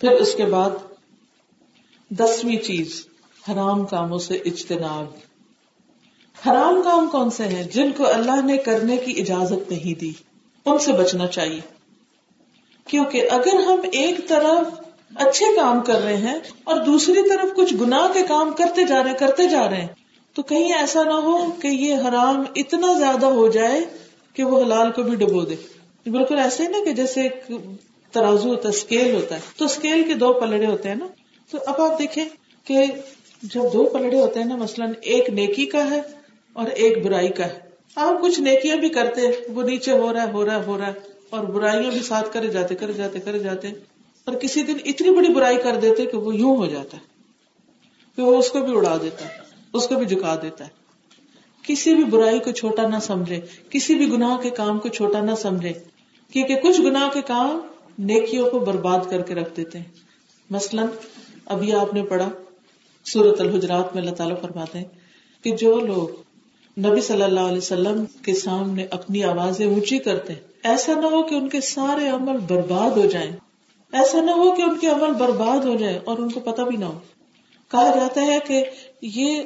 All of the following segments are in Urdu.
پھر اس کے بعد دسویں چیز، حرام کاموں سے اجتناب۔ حرام کام کون سے ہیں جن کو اللہ نے کرنے کی اجازت نہیں دی؟ ان سے بچنا چاہیے۔ کیونکہ اگر ہم ایک طرف اچھے کام کر رہے ہیں اور دوسری طرف کچھ گناہ کے کام کرتے جا رہے، کرتے جا رہے ہیں، تو کہیں ایسا نہ ہو کہ یہ حرام اتنا زیادہ ہو جائے کہ وہ حلال کو بھی ڈبو دے۔ بالکل ایسے ہی نا کہ جیسے ایک ترازو ہوتا ہے اسکیل ہوتا ہے۔ تو اسکیل کے دو پلڑے ہوتے ہیں نا۔ تو اب آپ دیکھیں کہ جب دو پلڑے ہوتے ہیں نا، مثلاً ایک نیکی کا ہے اور ایک برائی کا ہے۔ آپ کچھ نیکیاں بھی کرتے وہ نیچے ہو رہا ہے، ہو رہا ہے، ہو رہا ہے۔ اور برائیاں بھی ساتھ کرے جاتے کرے جاتے کرے جاتے۔ اور کسی دن اتنی بڑی برائی کر دیتے کہ وہ یوں ہو جاتا ہے۔ کہ وہ اس کو بھی اڑا دیتا ہے، اس کو بھی جھکا دیتا ہے۔ کسی بھی برائی کو چھوٹا نہ سمجھے، کسی بھی گناہ کے کام کو چھوٹا نہ سمجھے۔ کیونکہ کچھ گناہ کے کام نیکیوں کو برباد کر کے رکھ دیتے ہیں۔ مثلاً، ابھی آپ نے پڑھا سورت الحجرات میں اللہ تعالیٰ فرماتے ہیں کہ جو لوگ نبی صلی اللہ علیہ وسلم کے سامنے اپنی آوازیں اونچی کرتے ہیں، ایسا نہ ہو کہ ان کے سارے عمل برباد ہو جائیں۔ ایسا نہ ہو کہ ان کے عمل برباد ہو جائے اور ان کو پتہ بھی نہ ہو۔ کہا جاتا ہے کہ یہ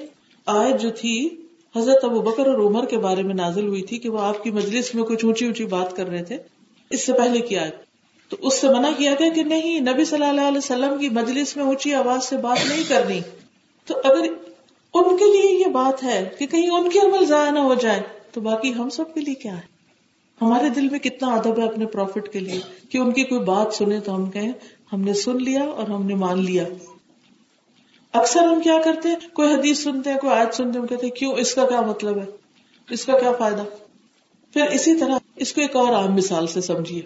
آیت جو تھی، حضرت ابو بکر اور عمر کے بارے میں نازل ہوئی تھی کہ وہ آپ کی مجلس میں کچھ اونچی اونچی بات کر رہے تھے۔ اس سے پہلے کی آیت۔ تو اس سے منع کیا گیا کہ نہیں، نبی صلی اللہ علیہ وسلم کی مجلس میں اونچی آواز سے بات نہیں کرنی۔ تو اگر ان کے لیے یہ بات ہے کہ کہیں ان کے عمل ضائع نہ ہو جائے تو باقی ہم سب کے لیے کیا ہے؟ ہمارے دل میں کتنا ادب ہے اپنے پروفٹ کے لیے کہ ان کی کوئی بات سنے تو ہم کہیں، ہم نے سن لیا اور ہم نے مان لیا۔ اکثر ہم کیا کرتے ہیں؟ کوئی حدیث سنتے ہیں، کوئی آیت سنتے ہیں، ہم کہتے ہیں، کیوں؟ اس کا کیا مطلب ہے؟ اس کا کیا فائدہ؟ پھر اسی طرح اس کو ایک اور عام مثال سے سمجھیے۔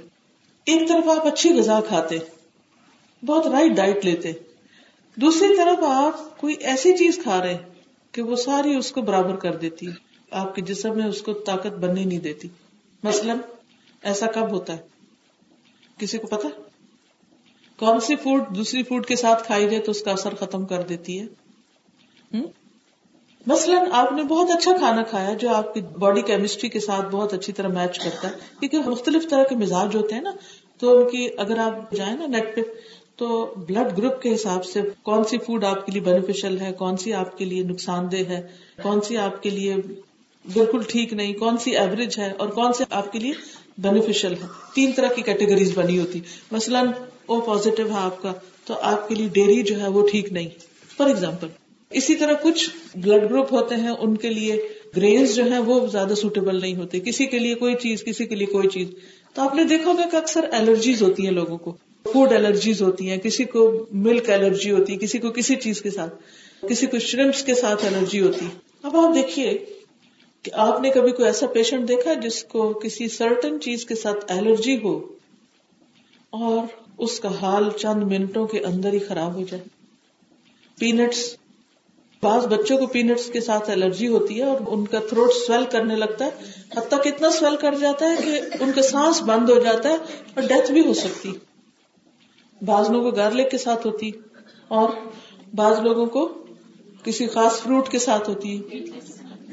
ایک طرف آپ اچھی غذا کھاتے، بہت رائٹ ڈائٹ لیتے۔ دوسری طرف آپ کوئی ایسی چیز کھا رہے کہ وہ ساری اس کو برابر کر دیتی، آپ کے جسم میں اس کو طاقت بننے نہیں دیتی۔ مثلاً ایسا کب ہوتا ہے؟ کسی کو پتا؟ کون سی فوڈ دوسری فوڈ کے ساتھ کھائی جائے تو اس کا اثر ختم کر دیتی ہے؟ مثلاً آپ نے بہت اچھا کھانا کھایا جو آپ کی باڈی کیمسٹری کے ساتھ بہت اچھی طرح میچ کرتا ہے، کیونکہ مختلف طرح کے مزاج ہوتے ہیں نا۔ تو ان کی اگر آپ جائیں نا نیٹ پہ، تو بلڈ گروپ کے حساب سے کون سی فوڈ آپ کے لیے بینیفیشل ہے، کون سی آپ کے لیے نقصان دہ ہے، کون سی آپ کے لیے بالکل ٹھیک نہیں، کون سی ایوریج ہے اور کون سے آپ کے لیے بینیفیشل ہے۔ تین طرح کی کیٹیگریز بنی ہوتی۔ مثلاً او پوزیٹو ہے آپ کا، تو آپ کے لیے ڈیری جو ہے وہ ٹھیک نہیں۔ فار ایگزامپل اسی طرح کچھ بلڈ گروپ ہوتے ہیں، ان کے لیے گرینز جو ہے وہ زیادہ سوٹیبل نہیں ہوتے۔ کسی کے لیے کوئی چیز، کسی کے لیے کوئی چیز۔ تو آپ نے دیکھا ہوگا کہ اکثر الرجیز ہوتی ہیں لوگوں کو۔ فوڈ الرجیز ہوتی ہیں، کسی کو ملک الرجی ہوتی ہے، کسی کو کسی چیز کے ساتھ، کسی کو شرمس کے ساتھ الرجی ہوتی ہے۔ اب آپ دیکھیے کہ آپ نے کبھی کوئی ایسا پیشنٹ دیکھا جس کو کسی سرٹن چیز کے ساتھ الرجی ہو اور اس کا حال چند منٹوں کے اندر ہی خراب ہو جائے۔ پینٹس بعض بچوں کو پینٹس کے ساتھ الرجی ہوتی ہے اور ان کا تھروٹ سویل کرنے لگتا ہے حتیٰ کتنا سویل کر جاتا ہے کہ ان کا سانس بند ہو جاتا ہے اور ڈیتھ بھی ہو سکتی۔ بعض لوگوں کو گارلک کے ساتھ ہوتی اور بعض لوگوں کو کسی خاص فروٹ کے ساتھ ہوتی۔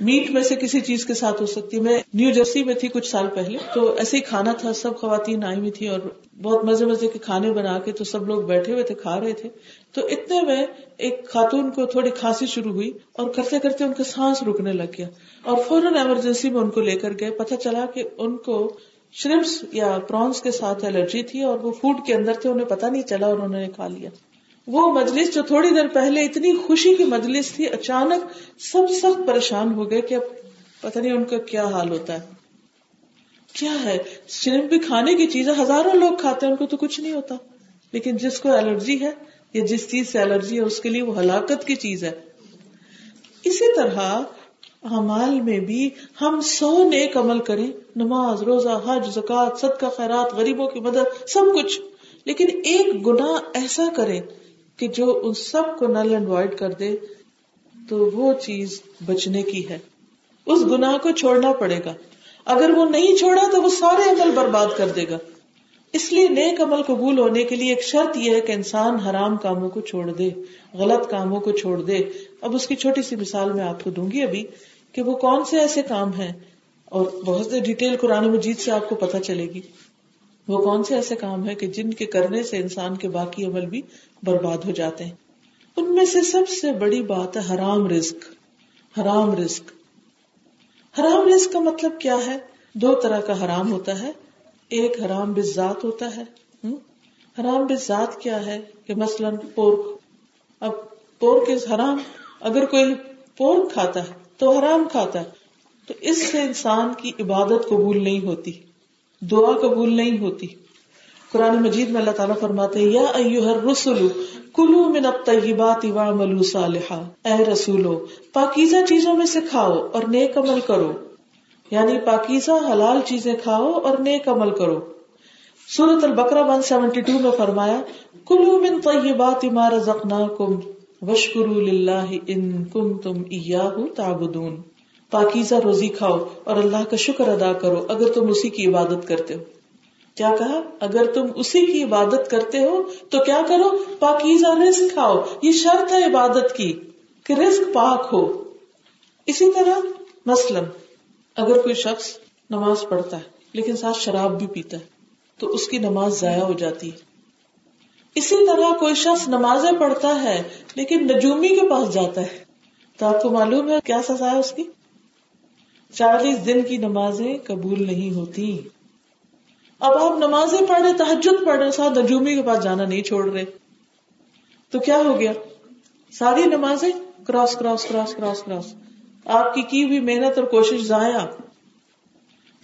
میٹ میں سے کسی چیز کے ساتھ ہو سکتی ہے۔ میں نیو جرسی میں تھی کچھ سال پہلے، تو ایسے ہی کھانا تھا، سب خواتین آئی ہوئی تھی اور بہت مزے مزے کے کھانے بنا کے تو سب لوگ بیٹھے ہوئے تھے، کھا رہے تھے۔ تو اتنے میں ایک خاتون کو تھوڑی کھانسی شروع ہوئی اور کرتے کرتے ان کا سانس رکنے لگ گیا۔ اور فوراً ایمرجنسی میں ان کو لے کر گئے، پتہ چلا کہ ان کو شرمس یا پرانس کے ساتھ الرجی تھی اور وہ فوڈ کے اندر تھے، انہیں پتا نہیں چلا اور انہوں نے کھا لیا۔ وہ مجلس جو تھوڑی دیر پہلے اتنی خوشی کی مجلس تھی، اچانک سب سخت پریشان ہو گئے کہ اب پتہ نہیں ان کا کیا حال ہوتا ہے۔ کیا ہے؟ صرف بھی کھانے کی چیز ہزاروں لوگ کھاتے ہیں، ان کو تو کچھ نہیں ہوتا۔ لیکن جس کو الرجی ہے یا جس چیز سے الرجی ہے، اس کے لیے وہ ہلاکت کی چیز ہے۔ اسی طرح ہمال میں بھی ہم سو نیک عمل کریں، نماز، روزہ، حج زکات صدقہ، خیرات، غریبوں کی مدد، سب کچھ۔ لیکن ایک گنا ایسا کرے کہ جو ان سب کو نل اینڈ وائڈ کر دے تو وہ چیز بچنے کی ہے۔ اس گناہ کو چھوڑنا پڑے گا۔ اگر وہ نہیں چھوڑا تو وہ سارے عمل برباد کر دے گا۔ اس لیے نیک عمل قبول ہونے کے لیے ایک شرط یہ ہے کہ انسان حرام کاموں کو چھوڑ دے، غلط کاموں کو چھوڑ دے۔ اب اس کی چھوٹی سی مثال میں آپ کو دوں گی ابھی کہ وہ کون سے ایسے کام ہیں اور بہت سے ڈیٹیل قرآن مجید سے آپ کو پتا چلے گی۔ وہ کون سے ایسے کام ہے کہ جن کے کرنے سے انسان کے باقی عمل بھی برباد ہو جاتے ہیں؟ ان میں سے سب سے بڑی بات ہے حرام رزق حرام رزق۔ حرام رزق کا مطلب کیا ہے؟ دو طرح کا حرام ہوتا ہے۔ ایک حرام بزاد ہوتا ہے۔ حرام بزاد کیا ہے کہ مثلاً پورک اب پورک از حرام، اگر کوئی پورک کھاتا ہے تو حرام کھاتا ہے۔ تو اس سے انسان کی عبادت قبول نہیں ہوتی۔ دعا قبول نہیں ہوتی۔ قرآن مجید میں اللہ تعالیٰ فرماتے ہیں، یا ایوہ الرسل، کلو من الطیبات وعملوا صالحا۔ اے رسولو، پاکیزہ چیزوں میں سے کھاؤ اور نیک عمل کرو۔ یعنی پاکیزہ حلال چیزیں کھاؤ اور نیک عمل کرو۔ سورت البقرہ 172 میں فرمایا، کلو من طیبات ما رزقناکم وشکروا للہ ان کنتم ایاہ تعبدون۔ پاکیزہ روزی کھاؤ اور اللہ کا شکر ادا کرو اگر تم اسی کی عبادت کرتے ہو۔ کیا کہا؟ اگر تم اسی کی عبادت کرتے ہو تو کیا کرو؟ پاکیزہ رزق کھاؤ۔ یہ شرط ہے عبادت کی کہ رزق پاک ہو۔ اسی طرح مثلاً اگر کوئی شخص نماز پڑھتا ہے لیکن ساتھ شراب بھی پیتا ہے تو اس کی نماز ضائع ہو جاتی ہے۔ اسی طرح کوئی شخص نمازیں پڑھتا ہے لیکن نجومی کے پاس جاتا ہے۔ تو آپ کو معلوم ہے کیا سزا ہے اس کی؟ چالیس دن کی نمازیں قبول نہیں ہوتی۔ اب آپ نمازیں پڑھ رہے تحجد پڑھ رہے، ساتھ نجومی کے پاس جانا نہیں چھوڑ رہے۔ تو کیا ہو گیا؟ ساری نمازیں cross cross cross cross cross. آپ کی کی ہوئی محنت اور کوشش ضائع۔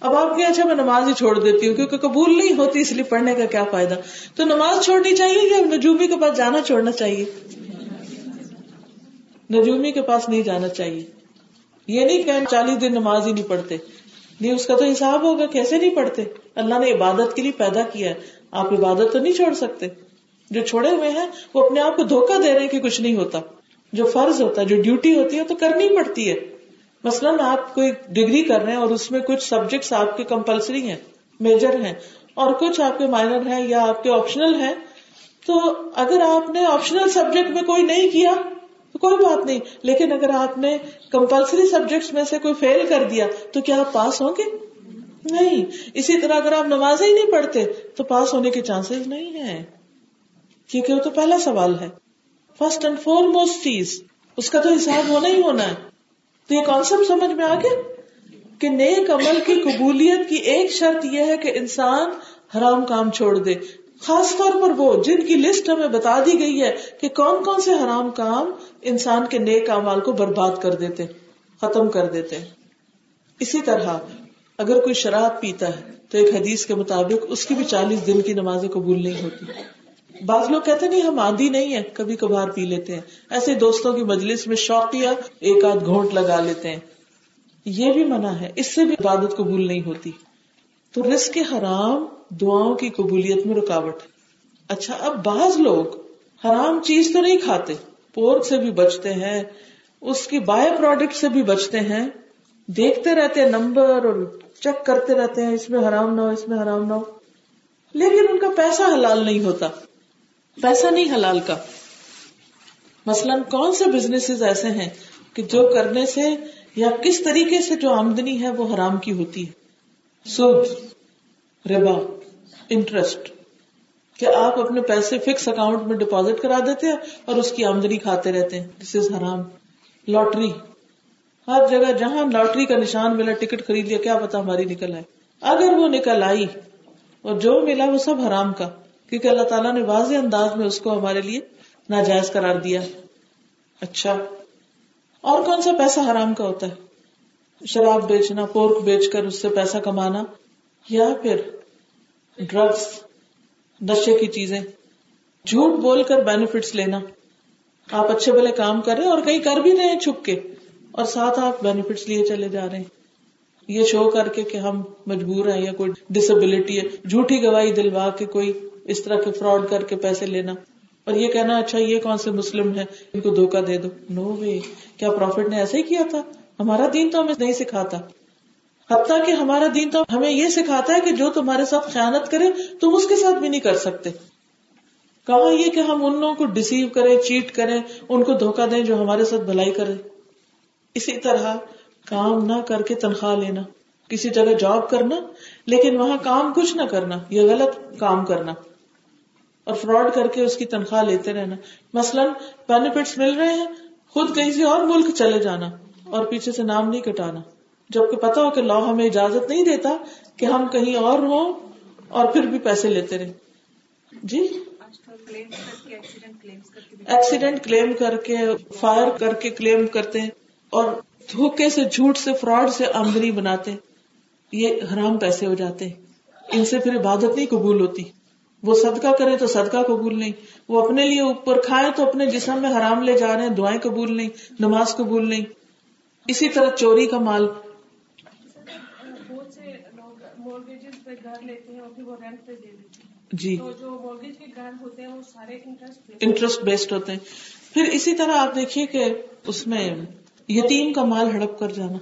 اب آپ کے اچھا میں نماز ہی چھوڑ دیتی ہوں، کیونکہ قبول نہیں ہوتی، اس لیے پڑھنے کا کیا فائدہ؟ تو نماز چھوڑنی چاہیے یا نجومی کے پاس جانا چھوڑنا چاہیے؟ نجومی کے پاس نہیں جانا چاہیے۔ یہ نہیں کہ چالیس دن نماز ہی نہیں پڑھتے۔ نہیں، اس کا تو حساب ہوگا، کیسے نہیں پڑھتے؟ اللہ نے عبادت کے لیے پیدا کیا ہے۔ آپ عبادت تو نہیں چھوڑ سکتے۔ جو چھوڑے ہوئے ہیں، وہ اپنے آپ کو دھوکہ دے رہے ہیں کہ کچھ نہیں ہوتا۔ جو فرض ہوتا ہے، جو ڈیوٹی ہوتی ہے تو کرنی پڑتی ہے۔ مثلاً آپ کوئی ڈگری کر رہے ہیں اور اس میں کچھ سبجیکٹس آپ کے کمپلسری ہیں میجر ہیں، اور کچھ آپ کے مائنر ہیں یا آپ کے آپشنل ہیں، تو اگر آپ نے آپشنل سبجیکٹ میں کوئی نہیں کیا تو کوئی بات نہیں، لیکن اگر آپ نے کمپلسری سبجیکٹس میں سے کوئی فیل کر دیا، تو کیا آپ پاس ہوں گے؟ نہیں۔ اسی طرح اگر آپ نماز ہی نہیں پڑھتے، تو پاس ہونے کے چانسز نہیں ہے کیونکہ وہ تو پہلا سوال ہے۔ فرسٹ اینڈ فور موسٹ چیز، اس کا تو حساب ہونا ہی ہونا ہے۔ تو یہ کانسیپٹ سمجھ میں آ گیا؟ کہ نیک عمل کی قبولیت کی ایک شرط یہ ہے کہ انسان حرام کام چھوڑ دے۔ خاص طور پر وہ جن کی لسٹ ہمیں بتا دی گئی ہے کہ کون کون سے حرام کام انسان کے نیک امال کو برباد کر دیتے ختم کر دیتے اسی طرح اگر کوئی شراب پیتا ہے تو ایک حدیث کے مطابق اس کی بھی چالیس دن کی نمازیں قبول نہیں ہوتی۔ بعض لوگ کہتے نہیں، ہم آدھی نہیں ہے کبھی کبھار پی لیتے ہیں۔ ایسے دوستوں کی مجلس میں شوقیہ ایک آدھ گھونٹ لگا لیتے ہیں۔ یہ بھی منع ہے، اس سے بھی عبادت قبول نہیں ہوتی۔ تو رزق حرام دعاؤں کی قبولیت میں رکاوٹ اچھا اب بعض لوگ حرام چیز تو نہیں کھاتے، پورک سے بھی بچتے ہیں، اس کی بائے پروڈکٹ سے بھی بچتے ہیں، دیکھتے رہتے ہیں نمبر اور چیک کرتے رہتے ہیں، اس میں حرام نہ ہو، اس میں حرام نہ ہو۔ لیکن ان کا پیسہ حلال نہیں ہوتا۔ پیسہ نہیں حلال کا۔ مثلاً کون سے بزنس ایسے ہیں کہ جو کرنے سے یا کس طریقے سے جو آمدنی ہے وہ حرام کی ہوتی ہے؟ سود، ربا۔ انٹرسٹ کہ آپ اپنے پیسے فکس اکاؤنٹ میں ڈپازٹ کرا دیتے ہیں اور اس کی آمدنی کھاتے رہتے ہیں۔ دس از حرام۔ لاٹری ہر جگہ جہاں لاٹری کا نشان ملا، ٹکٹ خرید لیا، کیا پتا ہماری نکل آئے۔ اگر وہ نکل آئی اور جو ملا وہ سب حرام کا، کیونکہ اللہ تعالیٰ نے واضح انداز میں اس کو ہمارے لیے ناجائز قرار دیا۔ اچھا۔ اور کون سا پیسہ حرام کا ہوتا ہے؟ شراب بیچنا، پورک بیچ کر اس سے پیسہ کمانا، یا پھر ڈرگس نشے کی چیزیں۔ جھوٹ بول کر بینیفٹس لینا۔ آپ اچھے بھلے کام کر رہے اور کہیں کر بھی رہے ہیں چھپ کے، اور ساتھ آپ بینیفٹس لیے چلے جا رہے ہیں۔ یہ شو کر کے کہ ہم مجبور ہیں یا کوئی ڈسبلٹی ہے جھوٹی گواہی دلوا کے کوئی اس طرح کے فراڈ کر کے پیسے لینا۔ اور یہ کہنا اچھا یہ کون سے مسلم ہے ان کو دھوکا دے دو۔ نو وے کیا پروفیٹ نے ایسا ہی کیا تھا؟ ہمارا دین تو ہمیں نہیں سکھاتا۔ حتیٰ کہ ہمارا دین تو ہمیں یہ سکھاتا ہے کہ جو تمہارے ساتھ خیانت کرے، تم اس کے ساتھ بھی نہیں کر سکتے۔ کہا یہ کہ ہم ان لوگوں کو ڈسیو کریں چیٹ کریں، ان کو دھوکا دیں جو ہمارے ساتھ بھلائی کرے۔ اسی طرح کام نہ کر کے تنخواہ لینا، کسی جگہ جاب کرنا، لیکن وہاں کام کچھ نہ کرنا، یہ غلط کام کرنا۔ اور فراڈ کر کے اس کی تنخواہ لیتے رہنا۔ مثلاً بینیفٹس مل رہے ہیں، خود کہیں سے اور ملک چلے جانا اور پیچھے سے نام نہیں کٹانا۔ جبکہ پتا ہو کہ لا ہمیں اجازت نہیں دیتا کہ ہم کہیں اور ہوں اور پھر بھی پیسے لیتے رہے۔ جی؟ ایکسیڈنٹ کلیم کر کے فائر کر کے کلیم کرتے ہیں اور دھوکے سے، جھوٹ سے فراڈ سے آمدنی بناتے یہ حرام پیسے ہو جاتے ہیں۔ ان سے پھر عبادت نہیں قبول ہوتی۔ وہ صدقہ کرے تو صدقہ قبول نہیں۔ وہ اپنے لیے اوپر کھائے تو اپنے جسم میں حرام لے جا رہے ہیں، دعائیں قبول نہیں، نماز قبول نہیں۔ اسی طرح چوری کا مال۔ جی۔ انٹرسٹ بیسڈ ہوتے ہیں پھر اسی طرح آپ دیکھیے کہ اس میں یتیم کا مال ہڑپ کر جانا۔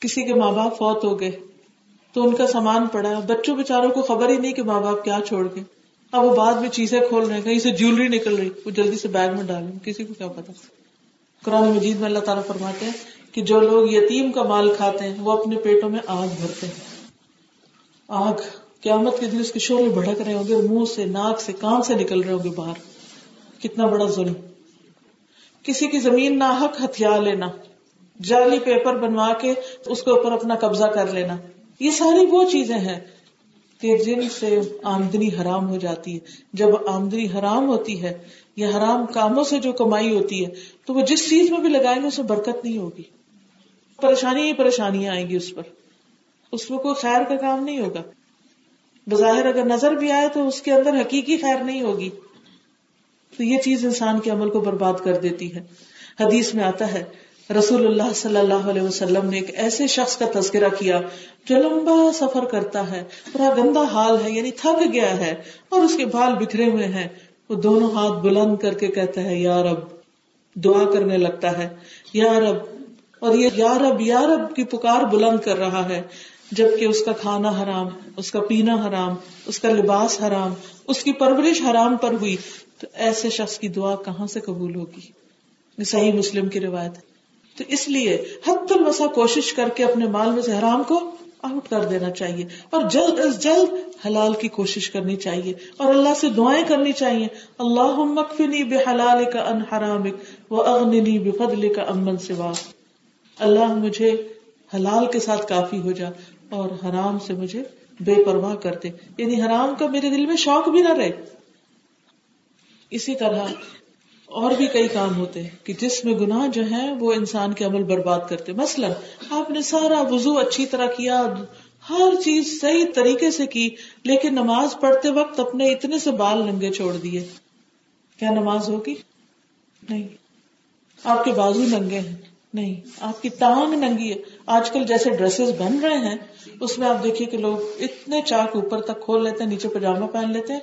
کسی کے ماں باپ فوت ہو گئے تو ان کا سامان پڑا۔ بچوں بےچاروں کو خبر ہی نہیں کہ ماں باپ کیا چھوڑ گئے۔ اب وہ بعد میں چیزیں کھول رہے ہیں۔ کہیں سے جیولری نکل رہی۔ وہ جلدی سے بیگ میں ڈالیں کسی کو کیا پتا۔ قرآن مجید میں اللہ تعالیٰ فرماتے ہیں کہ جو لوگ یتیم کا مال کھاتے ہیں وہ اپنے پیٹوں میں آگ بھرتے ہیں۔ آگ قیامت کے دن اس کے شورے بھڑک رہے ہوں گے منہ سے، ناک سے، کان سے نکل رہے ہوں گے باہر۔ کتنا بڑا ظلم۔ کسی کی زمین نہ حق ہتھیار لینا، جعلی پیپر بنوا کے اس کے اوپر اپنا قبضہ کر لینا۔ یہ ساری وہ چیزیں ہیں کہ جن سے آمدنی حرام ہو جاتی ہے۔ جب آمدنی حرام ہوتی ہے، یا حرام کاموں سے جو کمائی ہوتی ہے، تو وہ جس چیز میں بھی لگائیں گے اس میں برکت نہیں ہوگی۔ پریشانی ہی پریشانیاں آئیں گی اس پر۔ اس میں کوئی خیر کا کام نہیں ہوگا۔ بظاہر اگر نظر بھی آئے تو اس کے اندر حقیقی خیر نہیں ہوگی۔ تو یہ چیز انسان کے عمل کو برباد کر دیتی ہے۔ حدیث میں آتا ہے، رسول اللہ صلی اللہ علیہ وسلم نے ایک ایسے شخص کا تذکرہ کیا جو لمبا سفر کرتا ہے پورا گندا حال ہے یعنی تھک گیا ہے اور اس کے بال بکھرے ہوئے ہیں۔ وہ دونوں ہاتھ بلند کر کے کہتا ہے، یا رب، دعا کرنے لگتا ہے، یا رب۔ اور یہ یا رب یا رب کی پکار بلند کر رہا ہے۔ جبکہ اس کا کھانا حرام، اس کا پینا حرام، اس کا لباس حرام، اس کی پرورش حرام پر ہوئی، تو ایسے شخص کی دعا کہاں سے قبول ہوگی؟ صحیح مسلم کی روایت ہے۔ تو اس لیے حد الوسا کوشش کر کے اپنے مال میں سے حرام کو آؤٹ کر دینا چاہیے اور جلد از جلد حلال کی کوشش کرنی چاہیے اور اللہ سے دعائیں کرنی چاہیے۔ اللہ مکفنی بے حلال کا ان حرام و اغنی بے فضل کا امن سوا اللہ مجھے حلال کے ساتھ کافی ہو جا۔ اور حرام سے مجھے بے پرواہ کر دے۔ یعنی حرام کا میرے دل میں شوق بھی نہ رہے۔ اسی طرح اور بھی کئی کام ہوتے ہیں کہ جس میں گناہ جو ہے وہ انسان کے عمل برباد کرتے۔ مثلاً آپ نے سارا وضو اچھی طرح کیا، ہر چیز صحیح طریقے سے کی، لیکن نماز پڑھتے وقت اپنے اتنے سے بال ننگے چھوڑ دیے۔ کیا نماز ہوگی؟ نہیں۔ آپ کے بازو ننگے ہیں۔ نہیں۔ آپ کی ٹانگ ننگی ہے۔ آج کل جیسے ڈریسز بن رہے ہیں، اس میں آپ دیکھیے کہ لوگ اتنے چاک اوپر تک کھول لیتے ہیں، نیچے پاجامہ پہن لیتے ہیں۔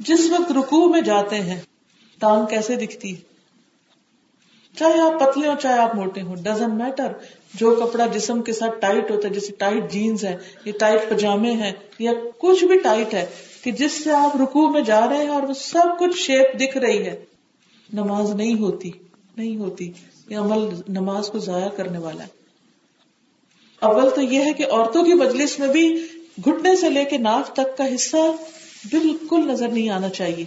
جس وقت رکو میں جاتے ہیں، ٹانگ کیسے دکھتی؟ چاہے آپ پتلے ہو چاہے آپ موٹے ہو ڈزن میٹر جو کپڑا جسم کے ساتھ ٹائٹ ہوتا ہے، جیسے ٹائٹ جینس ہے یا ٹائٹ پجامے ہیں، یا کچھ بھی ٹائٹ ہے، کہ جس سے آپ رکو میں جا رہے ہیں اور وہ سب کچھ شیپ دکھ رہی ہے۔ نماز نہیں ہوتی نہیں ہوتی۔ یہ عمل نماز کو ضائع کرنے والا ہے۔ اول تو یہ ہے کہ عورتوں کی مجلس میں بھی گھٹنے سے لے کے ناف تک کا حصہ بالکل نظر نہیں آنا چاہیے۔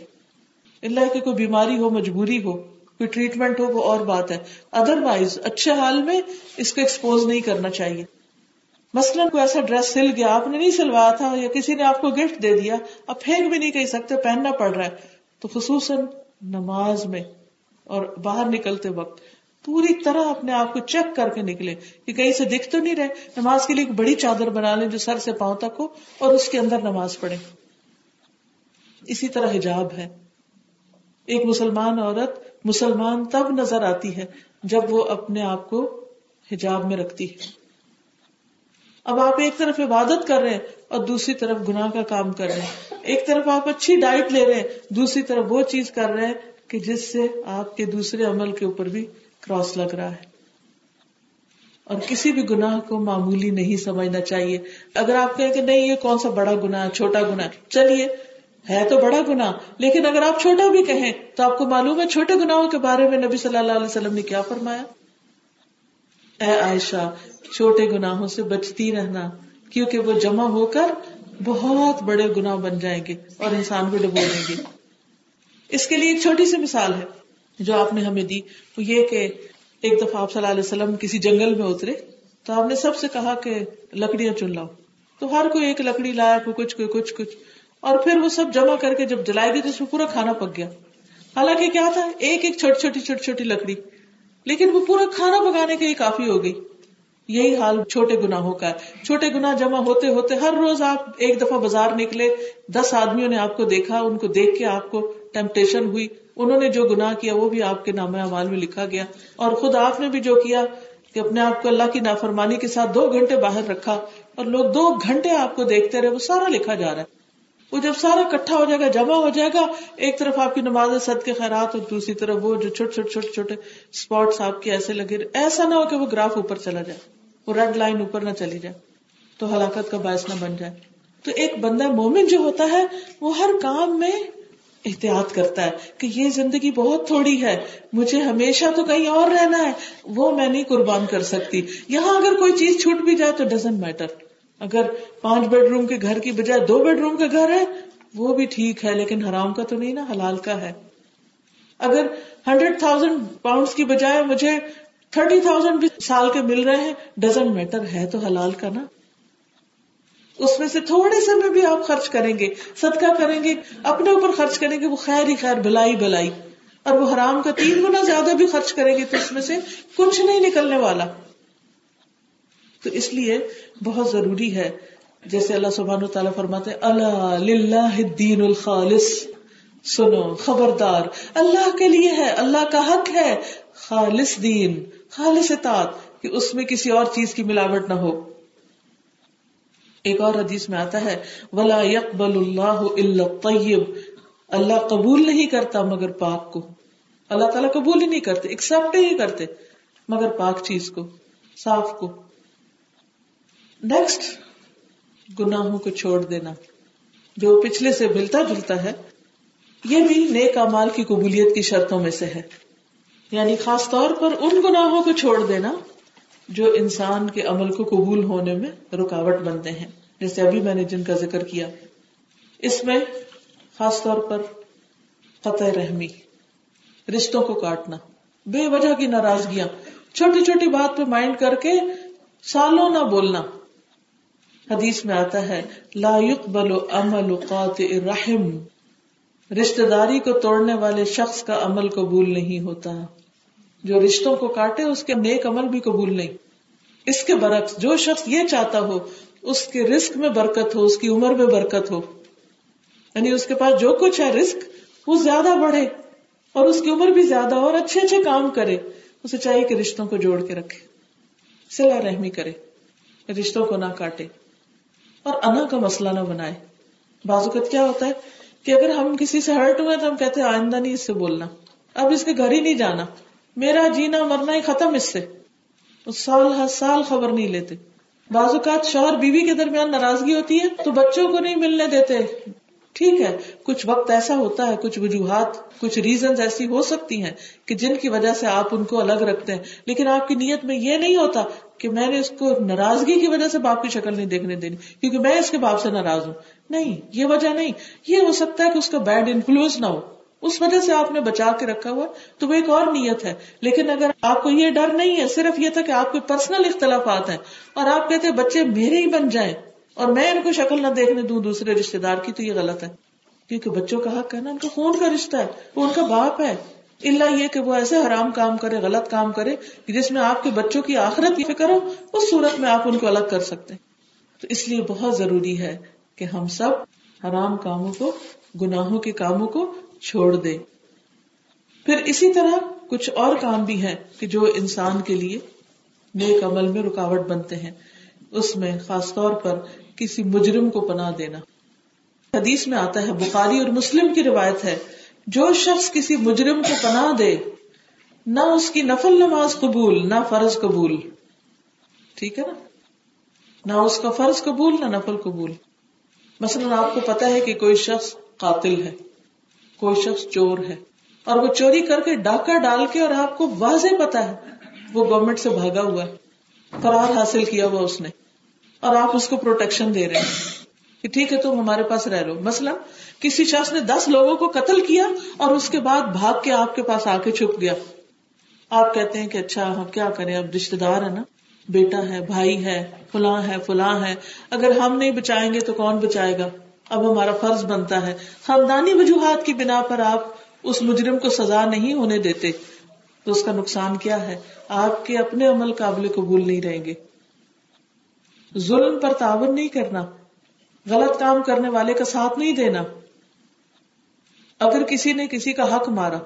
اللہ کی کوئی بیماری ہو، مجبوری ہو، کوئی ٹریٹمنٹ ہو، وہ اور بات ہے۔ ادر وائز اچھے حال میں اس کو ایکسپوز نہیں کرنا چاہیے۔ مثلاً کوئی ایسا ڈریس سل گیا، آپ نے نہیں سلوایا تھا یا کسی نے آپ کو گفٹ دے دیا اب پھینک بھی نہیں کہہ سکتے، پہننا پڑ رہا ہے۔ تو خصوصاً نماز میں اور باہر نکلتے وقت۔ پوری طرح اپنے آپ کو چیک کر کے نکلے کہ کہیں سے دکھ تو نہیں رہے۔ نماز کے لیے ایک بڑی چادر بنا لیں جو سر سے پاؤں تک ہو اور اس کے اندر نماز پڑھے اسی طرح حجاب ہے۔ ایک مسلمان عورت مسلمان تب نظر آتی ہے جب وہ اپنے آپ کو حجاب میں رکھتی ہے۔ اب آپ ایک طرف عبادت کر رہے ہیں اور دوسری طرف گناہ کا کام کر رہے ہیں۔ ایک طرف آپ اچھی ڈائٹ لے رہے ہیں، دوسری طرف وہ چیز کر رہے ہیں کہ جس سے آپ کے دوسرے عمل کے اوپر بھی کراس لگ رہا ہے۔ اور کسی بھی گناہ کو معمولی نہیں سمجھنا چاہیے۔ اگر آپ کہیں کہ نہیں، یہ کون سا بڑا گنا چھوٹا گنا چلیے، ہے تو بڑا گنا لیکن اگر آپ چھوٹا بھی کہیں تو آپ کو معلوم ہے چھوٹے گناہوں کے بارے میں نبی صلی اللہ علیہ وسلم نے کیا فرمایا؟ اے عائشہ، چھوٹے گناہوں سے بچتی رہنا، کیونکہ وہ جمع ہو کر بہت بڑے گنا بن جائیں گے اور انسان کو ڈبو دیں گے۔ اس کے لیے ایک چھوٹی سی مثال ہے۔ جو آپ نے ہمیں دی، وہ یہ کہ ایک دفعہ آپ صلی اللہ علیہ وسلم کسی جنگل میں اترے، تو آپ نے سب سے کہا کہ لکڑیاں چن لاؤ۔ تو ہر کوئی ایک لکڑی لایا، کوئی کچھ کوئی کچھ کچھ۔ اور پھر وہ سب جمع کر کے جب جلائی گئی تو اس میں پورا کھانا پک گیا۔ حالانکہ کیا تھا، ایک ایک چھوٹی چھوٹی چھوٹی چھوٹی لکڑی۔ لیکن وہ پورا کھانا پکانے کے لیے کافی ہو گئی۔ یہی حال چھوٹے گناہوں کا ہے۔ چھوٹے گنا جمع ہوتے ہوتے ہر روز آپ ایک دفعہ بازار نکلے، دس آدمیوں نے آپ کو دیکھا، ان کو دیکھ کے آپ کو ٹیمپٹیشن ہوئی۔ انہوں نے جو گناہ کیا وہ بھی آپ کے نام اعمال میں لکھا گیا اور خود آپ نے بھی جو کیا کہ اپنے آپ کو اللہ کی نافرمانی کے ساتھ دو گھنٹے باہر رکھا اور لوگ دو گھنٹے آپ کو دیکھتے رہے، وہ سارا لکھا جا رہا ہے۔ وہ جب سارا کٹھا ہو جائے گا، جمع ہو جائے گا، ایک طرف آپ کی نماز صد کے خیرات اور دوسری طرف وہ جو چھوٹے چھوٹے چھوٹے چھوٹے اسپاٹس آپ کے ایسے لگے ایسا نہ ہو کہ وہ گراف اوپر چلا جائے، وہ ریڈ لائن اوپر نہ چلی جائے، تو ہلاکت کا باعث نہ بن جائے۔ تو ایک بندہ مومن جو ہوتا ہے، وہ ہر کام میں احتیاط کرتا ہے کہ یہ زندگی بہت تھوڑی ہے، مجھے ہمیشہ تو کہیں اور رہنا ہے، وہ میں نہیں قربان کر سکتی۔ یہاں اگر کوئی چیز چھوٹ بھی جائے تو ڈزنٹ میٹر اگر پانچ بیڈ روم کے گھر کی بجائے دو بیڈ روم کا گھر ہے، وہ بھی ٹھیک ہے، لیکن حرام کا تو نہیں نا، حلال کا ہے۔ اگر ہنڈریڈ تھاؤزینڈ پاؤنڈ کی بجائے مجھے تھرٹی تھاؤزینڈ بھی سال کے مل رہے ہیں ڈزنٹ میٹر ہے تو حلال کا نا۔ اس میں سے تھوڑے سے میں بھی آپ خرچ کریں گے، صدقہ کریں گے، اپنے اوپر خرچ کریں گے، وہ خیر ہی خیر، بلائی بلائی۔ اور وہ حرام کا تین گنا زیادہ بھی خرچ کریں گے تو اس میں سے کچھ نہیں نکلنے والا۔ تو اس لیے بہت ضروری ہے، جیسے اللہ سبحانہ تعالیٰ فرماتے اللہ الدین الخالص سنو، خبردار، اللہ کے لیے ہے، اللہ کا حق ہے، خالص دین، خالص اطاعت، کہ اس میں کسی اور چیز کی ملاوٹ نہ ہو۔ ایک اور حدیث میں آتا ہے، ولا يقبل اللہ الا طیب اللہ قبول نہیں کرتا مگر پاک کو۔ اللہ تعالیٰ قبول ہی نہیں کرتے ایکسپٹ ہی کرتے مگر پاک چیز کو، صاف کو۔ نیکسٹ گناہوں کو چھوڑ دینا۔ جو پچھلے سے ملتا جلتا ہے، یہ بھی نیک امال کی قبولیت کی شرطوں میں سے ہے۔ یعنی خاص طور پر ان گناہوں کو چھوڑ دینا جو انسان کے عمل کو قبول ہونے میں رکاوٹ بنتے ہیں۔ جیسے ابھی میں نے جن کا ذکر کیا۔ اس میں خاص طور پر قطع رحمی، رشتوں کو کاٹنا، بے وجہ کی ناراضگیاں، چھوٹی چھوٹی بات پہ مائنڈ کر کے سالوں نہ بولنا۔ حدیث میں آتا ہے، لا يقبل عمل قاطع الرحم۔ رشتہ داری کو توڑنے والے شخص کا عمل قبول نہیں ہوتا۔ جو رشتوں کو کاٹے، اس کے نیک عمل بھی قبول نہیں۔ اس کے برعکس، جو شخص یہ چاہتا ہو، اس کے رسک میں برکت ہو، اس کی عمر میں برکت ہو۔ یعنی اس کے پاس جو کچھ ہے رسک وہ زیادہ بڑھے اور اس کی عمر بھی زیادہ اور اچھے اچھے کام کرے۔ اسے چاہیے کہ رشتوں کو جوڑ کے رکھے۔ سلا رحمی کرے، رشتوں کو نہ کاٹے اور انا کا مسئلہ نہ بنائے۔ بازوقت کیا ہوتا ہے کہ اگر ہم کسی سے ہرٹ ہوئے تو ہم کہتے ہیں، آئندہ نہیں اس سے بولنا۔ اب اس کے گھر ہی نہیں جانا۔ میرا جینا مرنا ہی ختم اس سے۔ سال ہر سال خبر نہیں لیتے۔ بعض اوقات شوہر بیوی کے درمیان ناراضگی ہوتی ہے تو بچوں کو نہیں ملنے دیتے۔ ٹھیک ہے، کچھ وقت ایسا ہوتا ہے، کچھ وجوہات، کچھ ریزن ایسی ہو سکتی ہیں کہ جن کی وجہ سے آپ ان کو الگ رکھتے ہیں۔ لیکن آپ کی نیت میں یہ نہیں ہوتا کہ میں نے اس کو ناراضگی کی وجہ سے باپ کی شکل نہیں دیکھنے دینی، کیونکہ میں اس کے باپ سے ناراض ہوں۔ نہیں، یہ وجہ نہیں۔ یہ ہو سکتا ہے کہ اس کا بیڈ انفلوئنس نہ ہو۔ اس وجہ سے آپ نے بچا کے رکھا ہوا تو وہ ایک اور نیت ہے۔ لیکن اگر آپ کو یہ ڈر نہیں ہے، صرف یہ تھا کہ آپ کے پرسنل اختلافات ہیں اور آپ کہتے ہیں بچے میرے ہی بن جائیں اور میں ان کو شکل نہ دیکھنے دوں دوسرے رشتے دار کی، تو یہ غلط ہے۔ کیونکہ بچوں کا حق ہے نا، ان کا خون کا رشتہ ہے، وہ ان کا باپ ہے۔ اللہ یہ کہ وہ ایسے حرام کام کرے، غلط کام کرے جس میں آپ کے بچوں کی آخرت کی فکر ہو، اس صورت میں آپ ان کو الگ کر سکتے تو اس لیے بہت ضروری ہے کہ ہم سب حرام کاموں کو، گناہوں کے کاموں کو چھوڑ دے۔ پھر اسی طرح کچھ اور کام بھی ہیں کہ جو انسان کے لیے نیک عمل میں رکاوٹ بنتے ہیں۔ اس میں خاص طور پر کسی مجرم کو پناہ دینا۔ حدیث میں آتا ہے، بخاری اور مسلم کی روایت ہے، جو شخص کسی مجرم کو پناہ دے، نہ اس کی نفل نماز قبول، نہ فرض قبول۔ ٹھیک ہے نا؟ نہ اس کا فرض قبول، نہ نفل قبول۔ مثلاً آپ کو پتا ہے کہ کوئی شخص قاتل ہے۔ کوئی شخص چور ہے اور وہ چوری کر کے ڈاکہ ڈال کے اور آپ کو واضح پتا ہے وہ گورنمنٹ سے بھاگا ہوا ہے فرار حاصل کیا ہوا اس نے اور آپ اس کو پروٹیکشن دے رہے ہیں۔ کہ ٹھیک ہے، تم ہمارے پاس رہ لو۔ مثلا کسی شخص نے دس لوگوں کو قتل کیا اور اس کے بعد بھاگ کے آپ کے پاس آ کے چھپ گیا۔ آپ کہتے ہیں کہ اچھا ہم کیا کریں؟ اب رشتے دار ہے نا؟ بیٹا ہے، بھائی ہے، فلاں ہے فلاں ہے۔ اگر ہم نہیں بچائیں گے تو کون بچائے گا؟ اب ہمارا فرض بنتا ہے۔ خاندانی وجوہات کی بنا پر آپ اس مجرم کو سزا نہیں ہونے دیتے۔ تو اس کا نقصان کیا ہے؟ آپ کے اپنے عمل قابل قبول نہیں رہیں گے۔ ظلم پر تعاون نہیں کرنا۔ غلط کام کرنے والے کا ساتھ نہیں دینا۔ اگر کسی نے کسی کا حق مارا،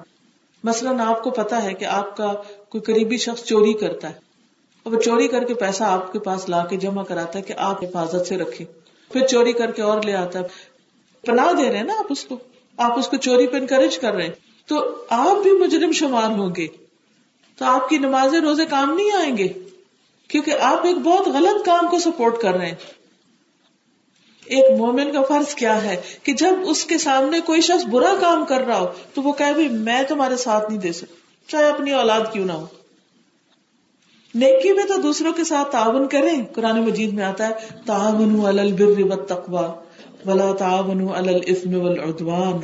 مثلاً آپ کو پتا ہے کہ آپ کا کوئی قریبی شخص چوری کرتا ہے۔ اور وہ چوری کر کے پیسہ آپ کے پاس لا کے جمع کراتا ہے کہ آپ حفاظت سے رکھے پھر چوری کر کے اور لے آتا ہے۔ پناہ دے رہے ہیں نا آپ اس کو۔ آپ اس کو چوری پہ انکریج کر رہے ہیں۔ تو آپ بھی مجرم شمار ہوں گے۔ تو آپ کی نماز روزے کام نہیں آئیں گے۔ کیونکہ آپ ایک بہت غلط کام کو سپورٹ کر رہے ہیں۔ ایک مومن کا فرض کیا ہے کہ جب اس کے سامنے کوئی شخص برا کام کر رہا ہو تو وہ کہ میں تمہارے ساتھ نہیں دے سکتا۔ چاہے اپنی اولاد کیوں نہ ہو۔ نیکی میں تو دوسروں کے ساتھ تعاون کریں۔ قرآن مجید میں آتا ہے تعاون والتقوی، ولا تعاون الاسم والعدوان.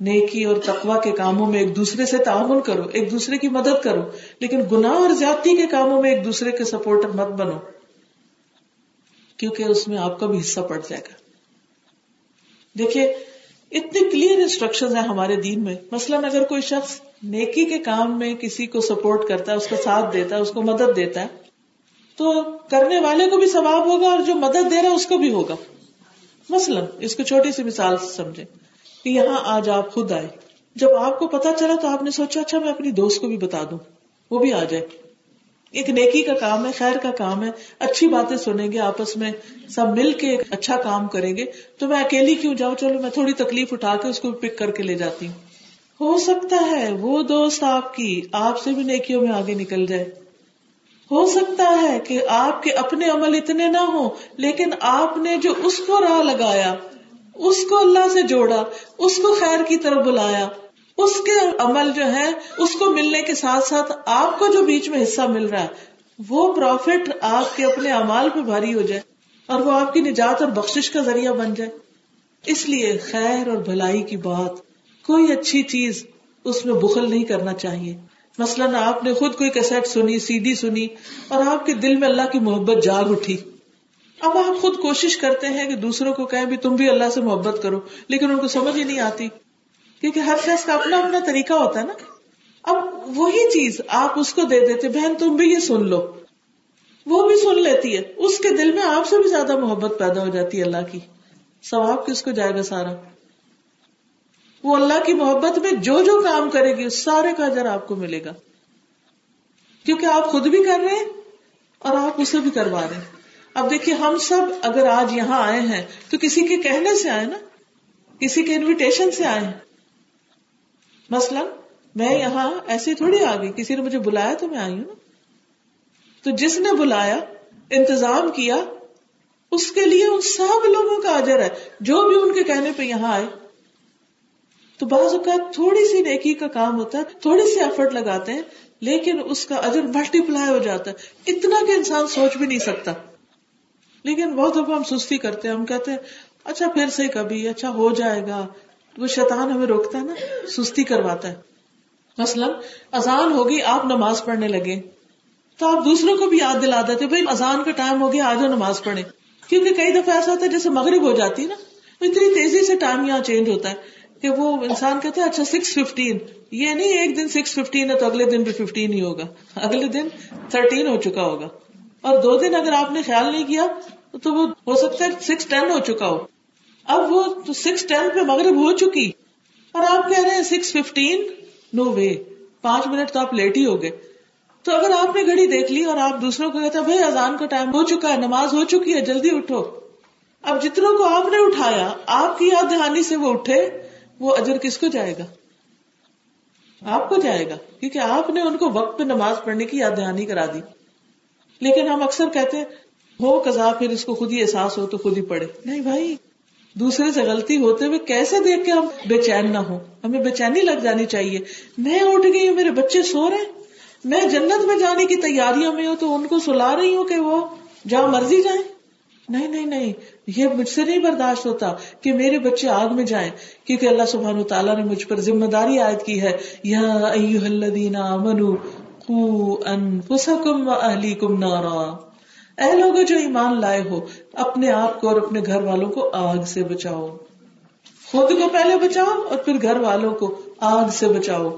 نیکی اور تقوا کے کاموں میں ایک دوسرے سے تعاون کرو، ایک دوسرے کی مدد کرو، لیکن گناہ اور زیادتی کے کاموں میں ایک دوسرے کے سپورٹر مت بنو، کیونکہ اس میں آپ کا بھی حصہ پڑ جائے گا۔ دیکھیے اتنے کلیئر انسٹرکشن ہیں ہمارے دین میں۔ مثلاً اگر کوئی شخص نیکی کے کام میں کسی کو سپورٹ کرتا ہے، اس کا ساتھ دیتا ہے، اس کو مدد دیتا ہے، تو کرنے والے کو بھی ثواب ہوگا اور جو مدد دے رہا ہے، اس کو بھی ہوگا۔ مثلاً، اس کو چھوٹی سی مثال سمجھے کہ یہاں آج آپ خود آئے۔ جب آپ کو پتا چلا تو آپ نے سوچا اچھا میں اپنی دوست کو بھی بتا دوں، وہ بھی آ جائے۔ ایک نیکی کا کام ہے، خیر کا کام ہے، اچھی باتیں سنیں گے، آپس میں سب مل کے ایک اچھا کام کریں گے۔ تو میں اکیلی کیوں جاؤں؟ چلو میں تھوڑی تکلیف اٹھا کے اس کو پک کر کے لے جاتی ہوں۔ ہو سکتا ہے وہ دوست آپ کی، آپ سے بھی نیکیوں میں آگے نکل جائے۔ ہو سکتا ہے کہ آپ کے اپنے عمل اتنے نہ ہو لیکن آپ نے جو اس کو راہ لگایا، اس کو اللہ سے جوڑا، اس کو خیر کی طرف بلایا۔ اس کے عمل جو ہے، اس کو ملنے کے ساتھ ساتھ آپ کو جو بیچ میں حصہ مل رہا ہے، وہ پروفٹ آپ کے اپنے امال پہ بھاری ہو جائے اور وہ آپ کی نجات اور بخش کا ذریعہ بن جائے۔ اس لیے خیر اور بھلائی کی بات، کوئی اچھی چیز اس میں بخل نہیں کرنا چاہیے۔ مثلاً آپ نے خود کوئی کیسٹ سنی سی ڈی سنی اور آپ کے دل میں اللہ کی محبت جاگ اٹھی۔ اب آپ خود کوشش کرتے ہیں کہ دوسروں کو کہیں بھی تم بھی اللہ سے محبت کرو، لیکن ان کو سمجھ ہی نہیں آتی۔ کیونکہ ہر شخص کا اپنا اپنا طریقہ ہوتا ہے نا۔ اب وہی چیز آپ اس کو دے دیتے، بہن تم بھی یہ سن لو۔ وہ بھی سن لیتی ہے۔ اس کے دل میں آپ سے بھی زیادہ محبت پیدا ہو جاتی ہے اللہ کی۔ ثواب کس کو جائے گا سارا؟ وہ اللہ کی محبت میں جو جو کام کرے گی، اس سارے کا اجر آپ کو ملے گا۔ کیونکہ آپ خود بھی کر رہے ہیں اور آپ اسے بھی کروا رہے ہیں۔ اب دیکھیے، ہم سب اگر آج یہاں آئے ہیں تو کسی کے کہنے سے آئے نا؟ کسی کے انویٹیشن سے آئے ہیں۔ مثلا میں یہاں ایسی تھوڑی آ گئی، کسی نے مجھے بلایا تو میں آئی ہوں نا۔ تو جس نے بلایا، انتظام کیا، اس کے لیے ان سب لوگوں کا اجر ہے۔ جو بھی ان کے کہنے پہ یہاں آئے، تو بعض اوقات تھوڑی سی نیکی کا کام ہوتا ہے، تھوڑی سی ایفرٹ لگاتے ہیں، لیکن اس کا اجر ملٹی پلائی ہو جاتا ہے۔ اتنا کہ انسان سوچ بھی نہیں سکتا۔ لیکن بہت دفعہ ہم سستی کرتے ہیں، ہم کہتے ہیں اچھا پھر سے کبھی اچھا ہو جائے گا۔ وہ شیطان ہمیں روکتا ہے نا، سستی کرواتا ہے۔ مثلاً اذان ہوگی، آپ نماز پڑھنے لگے۔ تو آپ دوسروں کو بھی یاد دلا دیتے، بھائی اذان کا ٹائم ہو گیا آج نماز پڑھے کیونکہ کئی دفعہ ایسا ہوتا ہے، جیسے مغرب ہو جاتی ہے نا اتنی تیزی سے ٹائم یہاں چینج ہوتا ہے کہ وہ انسان کہتے ہیں اچھا سکس ففٹین یہ نہیں، ایک دن سکس ففٹین ہے تو اگلے دن بھی ففٹین ہی ہوگا۔ اگلے دن تھرٹین ہو چکا ہوگا۔ اور دو دن اگر آپ نے خیال نہیں کیا، تو وہ ہو سکتا ہے سکس ٹین ہو چکا ہو۔ اب وہ تو سکس ٹین پہ مغرب ہو چکی۔ اور آپ کہہ رہے ہیں سکس ففٹین نو وے پانچ منٹ تو آپ لیٹ ہی ہو گئے۔ تو اگر آپ نے گھڑی دیکھ لی اور آپ دوسروں کو کہتے بھائی اذان کا ٹائم ہو چکا ہے، نماز ہو چکی ہے، جلدی اٹھو۔ اب جتنوں کو آپ نے اٹھایا، آپ کی یاد دہانی سے وہ اٹھے، وہ اجر کس کو جائے گا؟ آپ کو جائے گا، کیونکہ آپ نے ان کو وقت پہ نماز پڑھنے کی یاد دہانی کرا دی۔ لیکن ہم اکثر کہتے ہو کزا پھر اس کو خود ہی احساس ہو تو خود ہی پڑھے۔ نہیں بھائی دوسرے سے غلطی ہوتے ہوئے کیسے دیکھ کے ہم بے چین نہ ہو ہمیں بے چینی لگ جانی چاہیے۔ میں اٹھ گئی ہوں، میرے بچے سو رہے میں جنت میں جانے کی تیاریوں میں ہوں تو ان کو سلا رہی ہوں کہ وہ جہاں مرضی جائیں۔ نہیں نہیں نہیں۔ یہ مجھ سے نہیں برداشت ہوتا کہ میرے بچے آگ میں جائیں، کیونکہ اللہ سبحانہ تعالیٰ نے مجھ پر ذمہ داری عائد کی ہے۔ یا الذین آمنوا انفسکم و نارا۔ اے لوگوں جو ایمان لائے ہو، اپنے آپ کو اور اپنے گھر والوں کو آگ سے بچاؤ۔ خود کو پہلے بچاؤ اور پھر گھر والوں کو آگ سے بچاؤ۔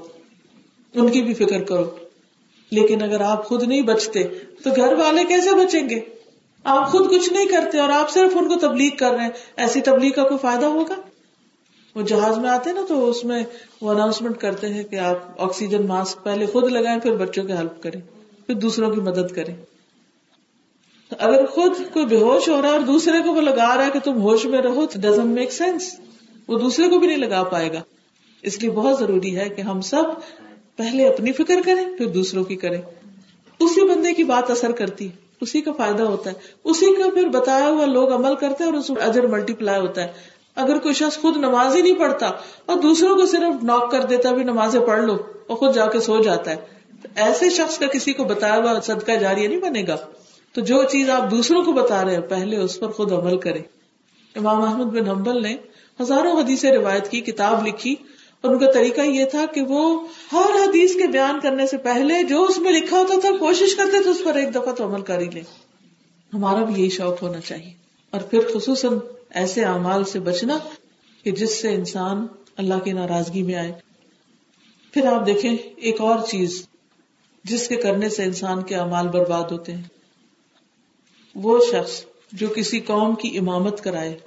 ان کی بھی فکر کرو۔ لیکن اگر آپ خود نہیں بچتے، تو گھر والے کیسے بچیں گے؟ آپ خود کچھ نہیں کرتے اور آپ صرف ان کو تبلیغ کر رہے ہیں۔ ایسی تبلیغ کا کوئی فائدہ ہوگا؟ وہ جہاز میں آتے نا تو اس میں وہ اناؤنسمنٹ کرتے ہیں کہ آپ آکسیجن ماسک پہلے خود لگائیں، پھر بچوں کی ہیلپ کریں، پھر دوسروں کی مدد کریں۔ اگر خود کوئی بے ہوش ہو رہا ہے اور دوسرے کو وہ لگا رہا ہے کہ تم ہوش میں رہو تو ڈزنٹ میک سینس وہ دوسرے کو بھی نہیں لگا پائے گا۔ اس لیے بہت ضروری ہے کہ ہم سب پہلے اپنی فکر کریں، پھر دوسروں کی کریں۔ اسی بندے کی بات اثر کرتی اسی کا فائدہ ہوتا ہے۔ اسی کا پھر بتایا ہوا لوگ عمل کرتے ہیں اور اس اجر ملٹی پلائی ہوتا ہے۔ اگر کوئی شخص خود نماز ہی نہیں پڑھتا اور دوسروں کو صرف ناک کر دیتا بھی نمازیں پڑھ لو اور خود جا کے سو جاتا ہے۔ ایسے شخص کا کسی کو بتایا ہوا صدقہ جاری نہیں بنے گا۔ تو جو چیز آپ دوسروں کو بتا رہے ہیں، پہلے اس پر خود عمل کرے امام احمد بن حنبل نے ہزاروں حدیث روایت کی، کتاب لکھی۔ اور ان کا طریقہ یہ تھا کہ وہ ہر حدیث کے بیان کرنے سے پہلے جو اس میں لکھا ہوتا تھا، کوشش کرتے تھے اس پر ایک دفعہ تو عمل کر ہی لے ہمارا بھی یہی شوق ہونا چاہیے۔ اور پھر خصوصاً ایسے اعمال سے بچنا کہ جس سے انسان اللہ کی ناراضگی میں آئے۔ پھر آپ دیکھیں، ایک اور چیز جس کے کرنے سے انسان کے اعمال برباد ہوتے ہیں۔ وہ شخص جو کسی قوم کی امامت کرائے،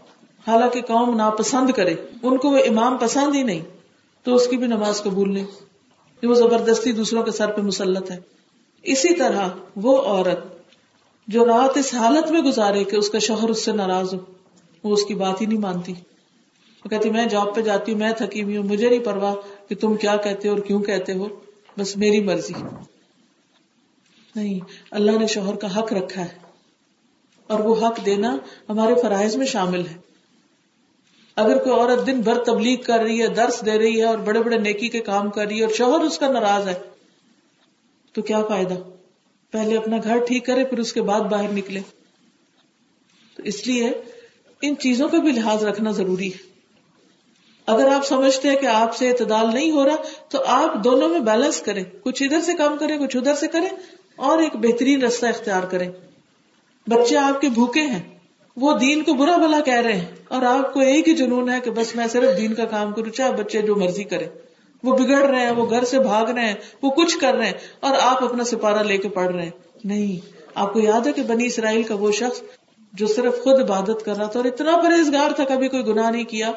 حالانکہ قوم ناپسند کرے، ان کو وہ امام پسند ہی نہیں، تو اس کی بھی نماز قبول نہیں۔ وہ زبردستی دوسروں کے سر پہ مسلط ہے۔ اسی طرح وہ عورت جو رات اس حالت میں گزارے کہ اس کا شوہر اس سے ناراض ہو، وہ اس کی بات ہی نہیں مانتی۔ وہ کہتی، میں جاب پہ جاتی ہوں، میں تھکی ہوئی ہوں، مجھے نہیں پرواہ کہ تم کیا کہتے ہو اور کیوں کہتے ہو، بس میری مرضی۔ نہیں، اللہ نے شوہر کا حق رکھا ہے۔ اور وہ حق دینا ہمارے فرائض میں شامل ہے۔ اگر کوئی عورت دن بھر تبلیغ کر رہی ہے، درس دے رہی ہے اور بڑے بڑے نیکی کے کام کر رہی ہے اور شوہر اس کا ناراض ہے، تو کیا فائدہ؟ پہلے اپنا گھر ٹھیک کرے، پھر اس کے بعد باہر نکلے۔ تو اس لیے ان چیزوں کا بھی لحاظ رکھنا ضروری ہے۔ اگر آپ سمجھتے ہیں کہ آپ سے اعتدال نہیں ہو رہا، تو آپ دونوں میں بیلنس کریں۔ کچھ ادھر سے کام کریں، کچھ ادھر سے کریں اور ایک بہترین رستہ اختیار کریں۔ بچے آپ کے بھوکے ہیں، وہ دین کو برا بلا کہہ رہے ہیں۔ اور آپ کو ایک ہی جنون ہے کہ بس میں صرف دین کا کام کروں، چاہے بچے جو مرضی کرے۔ وہ بگڑ رہے ہیں، وہ گھر سے بھاگ رہے ہیں، وہ کچھ کر رہے ہیں اور آپ اپنا سپارہ لے کے پڑھ رہے ہیں۔ نہیں، آپ کو یاد ہے کہ بنی اسرائیل کا وہ شخص جو صرف خود عبادت کر رہا تھا اور اتنا پرہیزگار تھا، کبھی کوئی گناہ نہیں کیا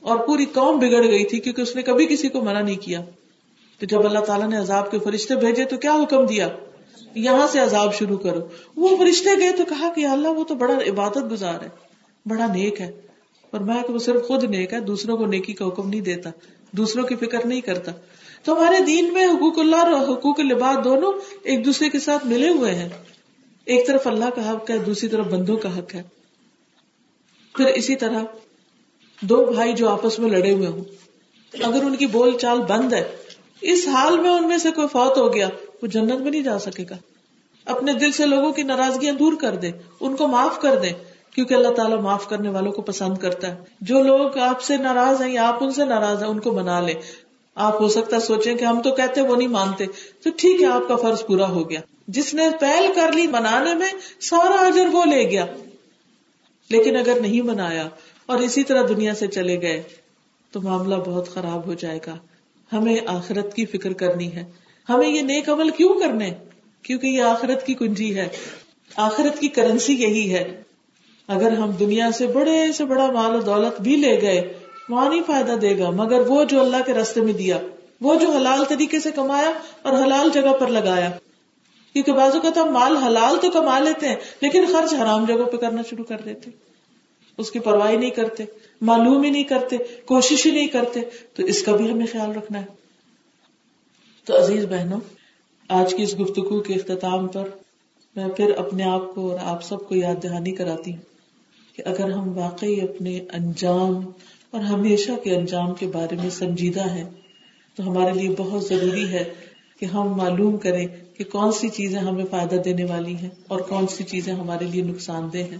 اور پوری قوم بگڑ گئی تھی کیونکہ اس نے کبھی کسی کو منع نہیں کیا۔ تو جب اللہ تعالیٰ نے عذاب کے فرشتے بھیجے تو کیا حکم دیا؟ یہاں سے عذاب شروع کرو۔ وہ فرشتے گئے تو کہا کہ اللہ وہ تو بڑا عبادت گزار ہے، بڑا نیک ہے۔ اور میں کہ وہ صرف خود نیک ہے، دوسروں کو نیکی کا حکم نہیں دیتا، دوسروں کی فکر نہیں کرتا۔ تو ہمارے دین میں حقوق اللہ اور حقوق لباس دونوں ایک دوسرے کے ساتھ ملے ہوئے ہیں۔ ایک طرف اللہ کا حق ہے، دوسری طرف بندوں کا حق ہے۔ پھر اسی طرح دو بھائی جو آپس میں لڑے ہوئے ہوں، اگر ان کی بول چال بند ہے، اس حال میں ان میں سے کوئی فوت ہو گیا وہ جنت میں نہیں جا سکے گا۔ اپنے دل سے لوگوں کی ناراضگیاں دور کر دے، ان کو معاف کر دے، کیونکہ اللہ تعالیٰ معاف کرنے والوں کو پسند کرتا ہے۔ جو لوگ آپ سے ناراض ہیں یا آپ ان سے ناراض ہیں، ان کو منا لے۔ آپ ہو سکتا سوچیں کہ ہم تو کہتے وہ نہیں مانتے۔ تو ٹھیک ہے، آپ کا فرض پورا ہو گیا۔ جس نے پہل کر لی منانے میں، سارا اجر وہ لے گیا۔ لیکن اگر نہیں منایا اور اسی طرح دنیا سے چلے گئے، تو معاملہ بہت خراب ہو جائے گا۔ ہمیں آخرت کی فکر کرنی ہے۔ ہمیں یہ نیک عمل کیوں کرنے؟ کیونکہ یہ آخرت کی کنجی ہے۔ آخرت کی کرنسی یہی ہے۔ اگر ہم دنیا سے بڑے سے بڑا مال و دولت بھی لے گئے، وہاں نہیں فائدہ دے گا۔ مگر وہ جو اللہ کے راستے میں دیا، وہ جو حلال طریقے سے کمایا اور حلال جگہ پر لگایا۔ کیونکہ بازو کا تو ہم مال حلال تو کما لیتے ہیں، لیکن خرچ حرام جگہ پہ کرنا شروع کر دیتے۔ اس کی پرواہ نہیں کرتے، معلوم ہی نہیں کرتے، کوشش ہی نہیں کرتے۔ تو اس کا بھی ہمیں خیال رکھنا ہے۔ تو عزیز بہنوں، آج کی اس گفتگو کے اختتام پر میں پھر اپنے آپ کو اور آپ سب کو یاد دہانی کراتی ہوں کہ اگر ہم واقعی اپنے انجام اور ہمیشہ کے انجام کے بارے میں سنجیدہ ہیں، تو ہمارے لیے بہت ضروری ہے کہ ہم معلوم کریں کہ کون سی چیزیں ہمیں فائدہ دینے والی ہیں اور کون سی چیزیں ہمارے لیے نقصان دہ ہیں۔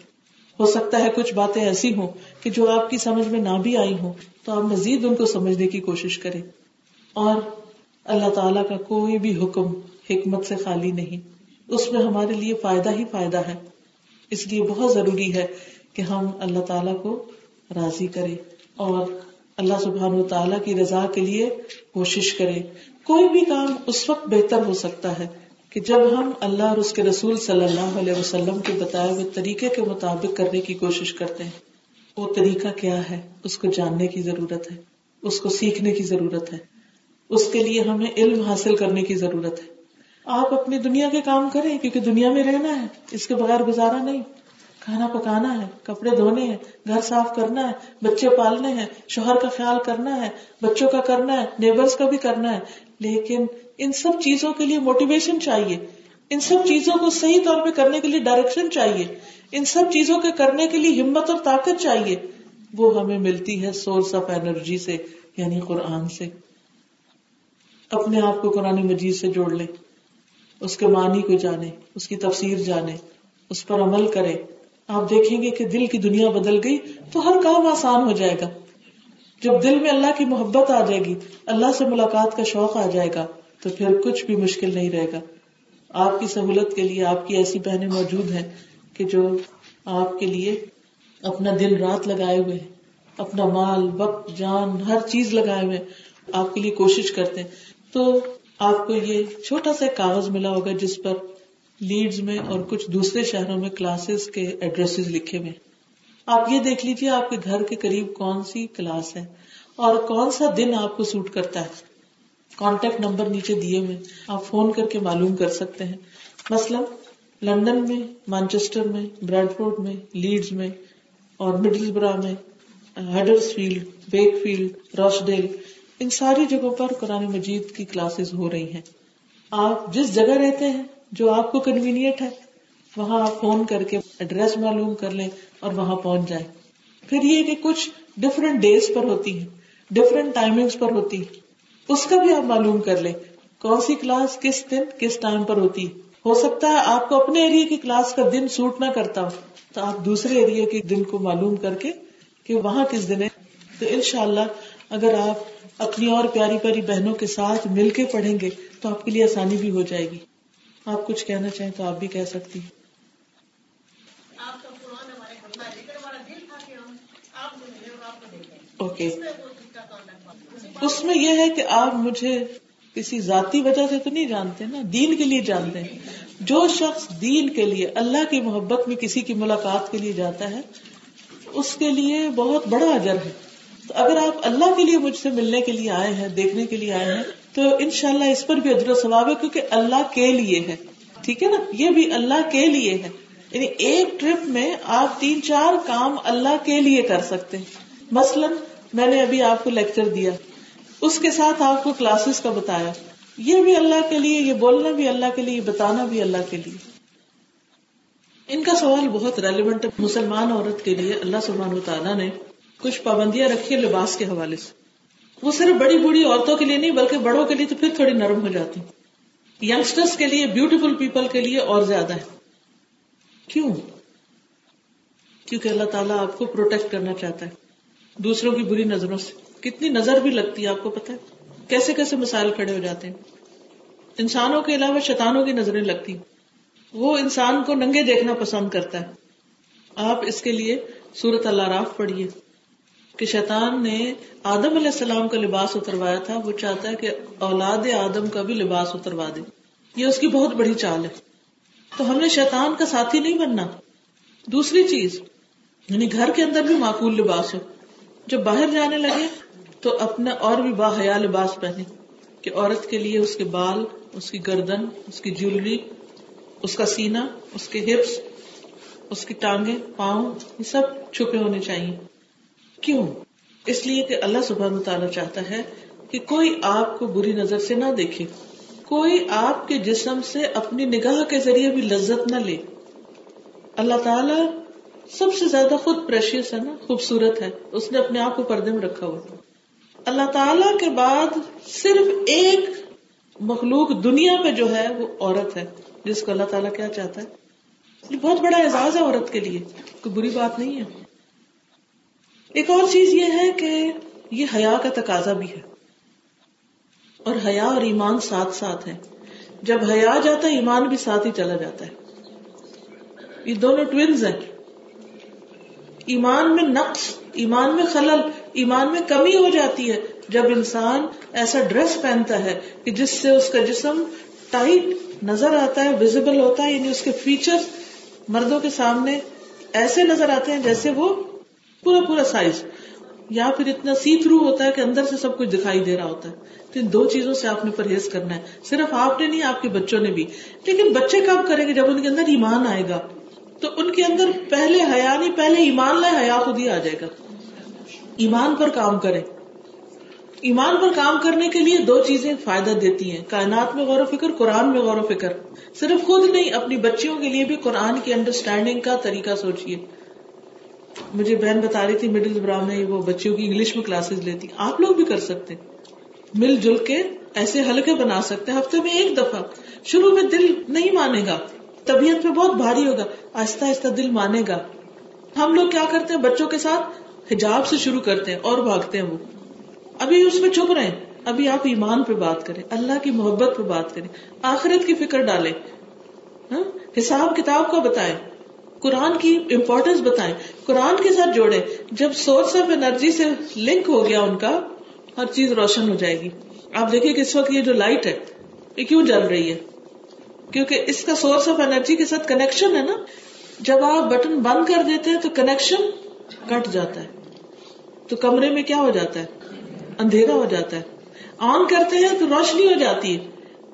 ہو سکتا ہے کچھ باتیں ایسی ہوں کہ جو آپ کی سمجھ میں نہ بھی آئی ہوں، تو آپ مزید ان کو سمجھنے کی کوشش کریں۔ اور اللہ تعالیٰ کا کوئی بھی حکم حکمت سے خالی نہیں۔ اس میں ہمارے لیے فائدہ ہی فائدہ ہے۔ اس لیے بہت ضروری ہے کہ ہم اللہ تعالیٰ کو راضی کرے اور اللہ سبحان و تعالیٰ کی رضا کے لیے کوشش کرے کوئی بھی کام اس وقت بہتر ہو سکتا ہے کہ جب ہم اللہ اور اس کے رسول صلی اللہ علیہ وسلم کے بتائے ہوئے طریقے کے مطابق کرنے کی کوشش کرتے ہیں۔ وہ طریقہ کیا ہے؟ اس کو جاننے کی ضرورت ہے۔ اس کو سیکھنے کی ضرورت ہے۔ اس کے لیے ہمیں علم حاصل کرنے کی ضرورت ہے۔ آپ اپنی دنیا کے کام کریں کیونکہ دنیا میں رہنا ہے، اس کے بغیر گزارا نہیں۔ کھانا پکانا ہے، کپڑے دھونے ہیں، گھر صاف کرنا ہے، بچے پالنے ہیں، شوہر کا خیال کرنا ہے، بچوں کا کرنا ہے نیبرس کا بھی کرنا ہے۔ لیکن ان سب چیزوں کے لیے موٹیویشن چاہیے۔ ان سب چیزوں کو صحیح طور پہ کرنے کے لیے ڈائریکشن چاہیے۔ ان سب چیزوں کے کرنے کے لیے ہمت اور طاقت چاہیے۔ وہ ہمیں ملتی ہے سورس آف اینرجی سے یعنی قرآن سے۔ اپنے آپ کو قرآن مجید سے جوڑ لیں، اس کے معنی کو جانے اس کی تفسیر جانے اس پر عمل کرے آپ دیکھیں گے کہ دل کی دنیا بدل گئی تو ہر کام آسان ہو جائے گا۔ جب دل میں اللہ کی محبت آ جائے گی، اللہ سے ملاقات کا شوق آ جائے گا، تو پھر کچھ بھی مشکل نہیں رہے گا۔ آپ کی سہولت کے لیے آپ کی ایسی بہنیں موجود ہیں کہ جو آپ کے لیے اپنا دل رات لگائے ہوئے اپنا مال، وقت، جان، ہر چیز لگائے ہوئے آپ کے لیے کوشش کرتے ہیں۔ تو آپ کو یہ چھوٹا سا کاغذ ملا ہوگا جس پر لیڈز میں اور کچھ دوسرے شہروں میں کلاسز کے ایڈریس لکھے ہوئے آپ یہ دیکھ لیجیے آپ کے گھر کے قریب کون سی کلاس ہے اور کون سا دن آپ کو سوٹ کرتا ہے۔ کانٹیکٹ نمبر نیچے دیے ہوئے آپ فون کر کے معلوم کر سکتے ہیں۔ مثلاً لندن میں، مانچسٹر میں بریڈ فورڈ میں، لیڈز میں اور مڈل برا میں Huddersfield back field Rochdale ان ساری جگہوں پر قرآن مجید کی کلاسز ہو رہی ہیں۔ آپ جس جگہ رہتے ہیں، جو آپ کو کنوینئنٹ ہے، وہاں آپ فون کر کے ایڈریس معلوم کر لیں اور وہاں پہنچ جائیں۔ پھر یہ کہ کچھ ڈفرینٹ ڈیز پر ہوتی ہیں ڈفرینٹ ٹائمنگ پر ہوتی اس کا بھی آپ معلوم کر لیں، کون سی کلاس کس دن، کس ٹائم پر ہوتی ہو سکتا ہے آپ کو اپنے ایریا کی کلاس کا دن سوٹ نہ کرتا ہو، تو آپ دوسرے ایریا کے دن کو معلوم کر کے کہ وہاں کس دن ہے۔ تو ان شاء اللہ اگر آپ اپنی اور پیاری پیاری بہنوں کے ساتھ مل کے پڑھیں گے تو آپ کے لیے آسانی بھی ہو جائے گی۔ آپ کچھ کہنا چاہیں تو آپ بھی کہہ سکتی ہیں۔ اوکے۔ اس میں یہ ہے کہ آپ مجھے کسی ذاتی وجہ سے تو نہیں جانتے نا دین کے لیے جانتے ہیں۔ جو شخص دین کے لیے اللہ کی محبت میں کسی کی ملاقات کے لیے جاتا ہے اس کے لیے بہت بڑا اجر ہے۔ اگر آپ اللہ کے لیے مجھ سے ملنے کے لیے آئے ہیں، دیکھنے کے لیے آئے ہیں، تو ان شاء اللہ اس پر بھی ادر و ثواب ہے، کیونکہ اللہ کے لیے ہے۔ ٹھیک ہے نا؟ یہ بھی اللہ کے لیے ہے۔ یعنی ایک ٹرپ میں آپ تین چار کام اللہ کے لیے کر سکتے ہیں۔ مثلاً میں نے ابھی آپ کو لیکچر دیا۔ اس کے ساتھ آپ کو کلاسز کا بتایا۔ یہ بھی اللہ کے لیے، یہ بولنا بھی اللہ کے لیے بتانا بھی اللہ کے لیے۔ ان کا سوال بہت ریلیونٹ ہے۔ مسلمان عورت کے لیے اللہ سبحانہ و تعالیٰ نے کچھ پابندیاں رکھی ہیں لباس کے حوالے سے۔ وہ صرف بڑی بوڑھی عورتوں کے لیے نہیں، بلکہ بڑوں کے لیے تو پھر تھوڑی نرم ہو جاتی۔ یگسٹرس کے لیے بیوٹیفل پیپل کے لیے اور زیادہ ہے کیوں؟ کیونکہ اللہ تعالیٰ آپ کو پروٹیکٹ کرنا چاہتا ہے، دوسروں کی بری نظروں سے۔ کتنی نظر بھی لگتی ہے، آپ کو پتا ہے؟ کیسے کیسے مسائل کھڑے ہو جاتے ہیں۔ انسانوں کے علاوہ شیطانوں کی نظریں لگتی وہ انسان کو ننگے دیکھنا پسند کرتا ہے۔ آپ اس کے لیے سورت اللہ راف پڑھیے۔ کہ شیطان نے آدم علیہ السلام کا لباس اتروایا تھا، وہ چاہتا ہے کہ اولاد آدم کا بھی لباس اتروا دے۔ یہ اس کی بہت بڑی چال ہے۔ تو ہم نے شیطان کا ساتھی نہیں بننا۔ دوسری چیز یعنی گھر کے اندر بھی معقول لباس ہو۔ جب باہر جانے لگے تو اپنا اور بھی با حیا لباس پہنے۔ کہ عورت کے لیے اس کے بال، اس کی گردن، اس کی جیولری اس کا سینا اس کے ہپس، اس کی ٹانگیں، پاؤں، یہ سب چھپے ہونے چاہیے۔ کیوں؟ اس لیے کہ اللہ سبحانہ تعالیٰ چاہتا ہے کہ کوئی آپ کو بری نظر سے نہ دیکھے۔ کوئی آپ کے جسم سے اپنی نگاہ کے ذریعے بھی لذت نہ لے۔ اللہ تعالیٰ سب سے زیادہ خود پریشیس ہے نا، خوبصورت ہے۔ اس نے اپنے آپ کو پردے میں رکھا ہوا۔ اللہ تعالی کے بعد صرف ایک مخلوق دنیا پہ جو ہے وہ عورت ہے، جس کو اللہ تعالیٰ کیا چاہتا ہے؟ یہ بہت بڑا اعزاز ہے عورت کے لیے، کوئی بری بات نہیں ہے۔ ایک اور چیز یہ ہے کہ یہ حیا کا تقاضا بھی ہے۔ اور حیا اور ایمان ساتھ ساتھ ہے جب حیا جاتا ہے، ایمان بھی ساتھ ہی چلا جاتا ہے۔ یہ دونوں ٹوینز ہیں۔ ایمان میں نقص، ایمان میں خلل، ایمان میں کمی ہو جاتی ہے۔ جب انسان ایسا ڈریس پہنتا ہے کہ جس سے اس کا جسم ٹائٹ نظر آتا ہے ویزیبل ہوتا ہے یعنی اس کے فیچر مردوں کے سامنے ایسے نظر آتے ہیں جیسے وہ پورا پورا سائز۔ یا پھر اتنا سی تھرو ہوتا ہے کہ اندر سے سب کچھ دکھائی دے رہا ہوتا ہے۔ تو ان دو چیزوں سے آپ نے پرہیز کرنا ہے۔ صرف آپ نے نہیں، آپ کے بچوں نے بھی۔ لیکن بچے کب کریں گے؟ جب ان کے اندر ایمان آئے گا، تو ان کے اندر پہلے حیا نہیں، پہلے ایمان لائے حیا خود ہی آ جائے گا۔ ایمان پر کام کرے ایمان پر کام کرنے کے لیے دو چیزیں فائدہ دیتی ہیں۔ کائنات میں غور و فکر، قرآن میں غور و فکر۔ صرف خود نہیں، اپنی بچیوں کے لیے بھی قرآن کی انڈرسٹینڈنگ کا طریقہ سوچیے مجھے بہن بتا رہی تھی مڈل براؤن میں وہ بچیوں کی انگلش میں کلاسز لیتی۔ آپ لوگ بھی کر سکتے۔ مل جل کے ایسے ہلکے بنا سکتے۔ ہفتے میں ایک دفعہ۔ شروع میں دل نہیں مانے گا۔ طبیعت میں بہت بھاری ہوگا۔ آہستہ آہستہ دل مانے گا۔ ہم لوگ کیا کرتے ہیں؟ بچوں کے ساتھ حجاب سے شروع کرتے ہیں اور بھاگتے ہیں وہ۔ ابھی اس میں چھپ رہے ہیں۔ ابھی آپ ایمان پہ بات کریں۔ اللہ کی محبت پہ بات کریں۔ آخرت کی فکر ڈالیں۔ ہاں؟ حساب کتاب کا بتائیں۔ قرآن کی امپورٹینس بتائیں، قرآن کے ساتھ جوڑے جب سورس آف انرجی سے لنک ہو گیا ان کا، ہر چیز روشن ہو جائے گی۔ آپ دیکھیے کہ اس وقت یہ جو لائٹ ہے، یہ کیوں جل رہی ہے؟ کیونکہ اس کا سورس آف انرجی کے ساتھ کنیکشن ہے نا۔ جب آپ بٹن بند کر دیتے ہیں تو کنیکشن کٹ جاتا ہے۔ تو کمرے میں کیا ہو جاتا ہے؟ اندھیرا ہو جاتا ہے۔ آن کرتے ہیں تو روشنی ہو جاتی ہے۔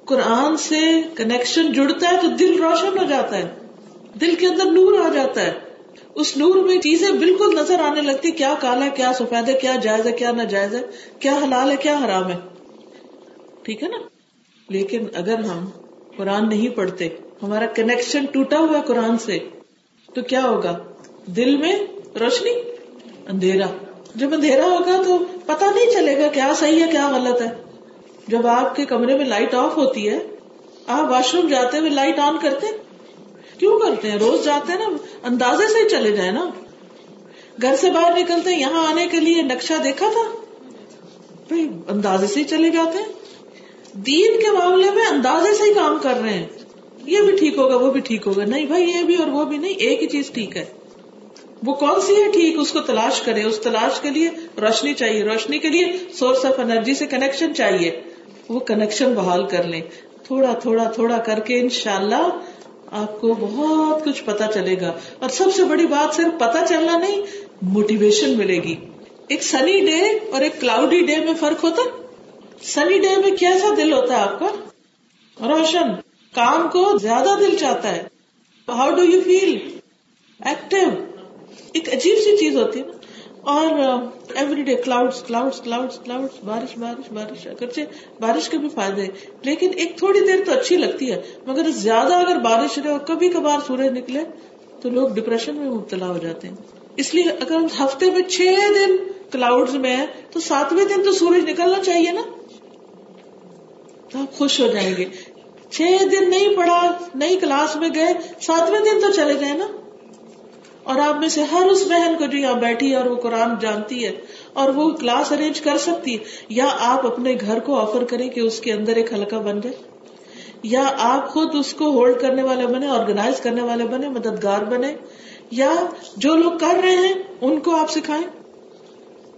قرآن سے کنیکشن جڑتا ہے تو دل روشن ہو جاتا ہے۔ دل کے اندر نور آ جاتا ہے۔ اس نور میں چیزیں بالکل نظر آنے لگتی کیا کالا کیا سفید ہے، کیا جائز ہے، کیا ناجائز ہے، کیا حلال ہے، کیا حرام ہے۔ ٹھیک ہے نا؟ لیکن اگر ہم قرآن نہیں پڑھتے، ہمارا کنیکشن ٹوٹا ہوا قرآن سے، تو کیا ہوگا؟ دل میں روشنی، اندھیرا۔ جب اندھیرا ہوگا تو پتا نہیں چلے گا کیا صحیح ہے، کیا غلط ہے۔ جب آپ کے کمرے میں لائٹ آف ہوتی ہے، آپ واش روم جاتے ہوئے لائٹ آن کرتے کیوں کرتے ہیں؟ روز جاتے ہیں نا، اندازے سے ہی چلے جائیں نا۔ گھر سے باہر نکلتے ہیں، یہاں آنے کے لیے نقشہ دیکھا تھا۔ بھائی، اندازے سے ہی چلے جاتے ہیں۔ دین کے معاملے میں اندازے سے ہی کام کر رہے ہیں۔ یہ بھی ٹھیک ہوگا، وہ بھی ٹھیک ہوگا۔ نہیں بھائی، یہ بھی اور وہ بھی نہیں، ایک ہی چیز ٹھیک ہے۔ وہ کون سی ہے ٹھیک؟ اس کو تلاش کرے اس تلاش کے لیے روشنی چاہیے۔ روشنی کے لیے سورس آف انرجی سے کنیکشن چاہیے۔ وہ کنیکشن بحال کر لیں۔ تھوڑا تھوڑا تھوڑا کر کے انشاءاللہ آپ کو بہت کچھ پتا چلے گا اور سب سے بڑی بات صرف پتا چلنا نہیں موٹیویشن ملے گی۔ ایک سنی ڈے اور ایک کلاؤڈی ڈے میں فرق ہوتا۔ سنی ڈے میں کیسا دل ہوتا ہے آپ کا؟ روشن، کام کو زیادہ دل چاہتا ہے۔ How do you feel active ایک عجیب سی چیز ہوتی ہے۔ نا اور every day cloud cloud cloud cloud بارش بارش بارش، اگرچہ بارش کے بھی فائدے لیکن ایک تھوڑی دیر تو اچھی لگتی ہے، مگر زیادہ اگر بارش رہے اور کبھی کبھار سورج نکلے، تو لوگ ڈپریشن میں مبتلا ہو جاتے ہیں. اس لیے اگر ہم ہفتے میں چھ دن کلاؤڈ میں ہے تو ساتویں دن تو سورج نکلنا چاہیے نا؟ تو آپ خوش ہو جائیں گے. چھ دن نہیں پڑھا، نہیں کلاس میں گئے، ساتویں دن تو چلے گئے نا؟ اور آپ میں سے ہر اس بہن کو جو یہاں بیٹھی ہے اور وہ قرآن جانتی ہے اور وہ کلاس ارینج کر سکتی ہے، یا آپ اپنے گھر کو آفر کریں کہ اس کے اندر ایک ہلکا بن جائے، یا آپ خود اس کو ہولڈ کرنے والے بنے آرگنائز کرنے والے بنے، مددگار بنے، یا جو لوگ کر رہے ہیں، ان کو آپ سکھائیں۔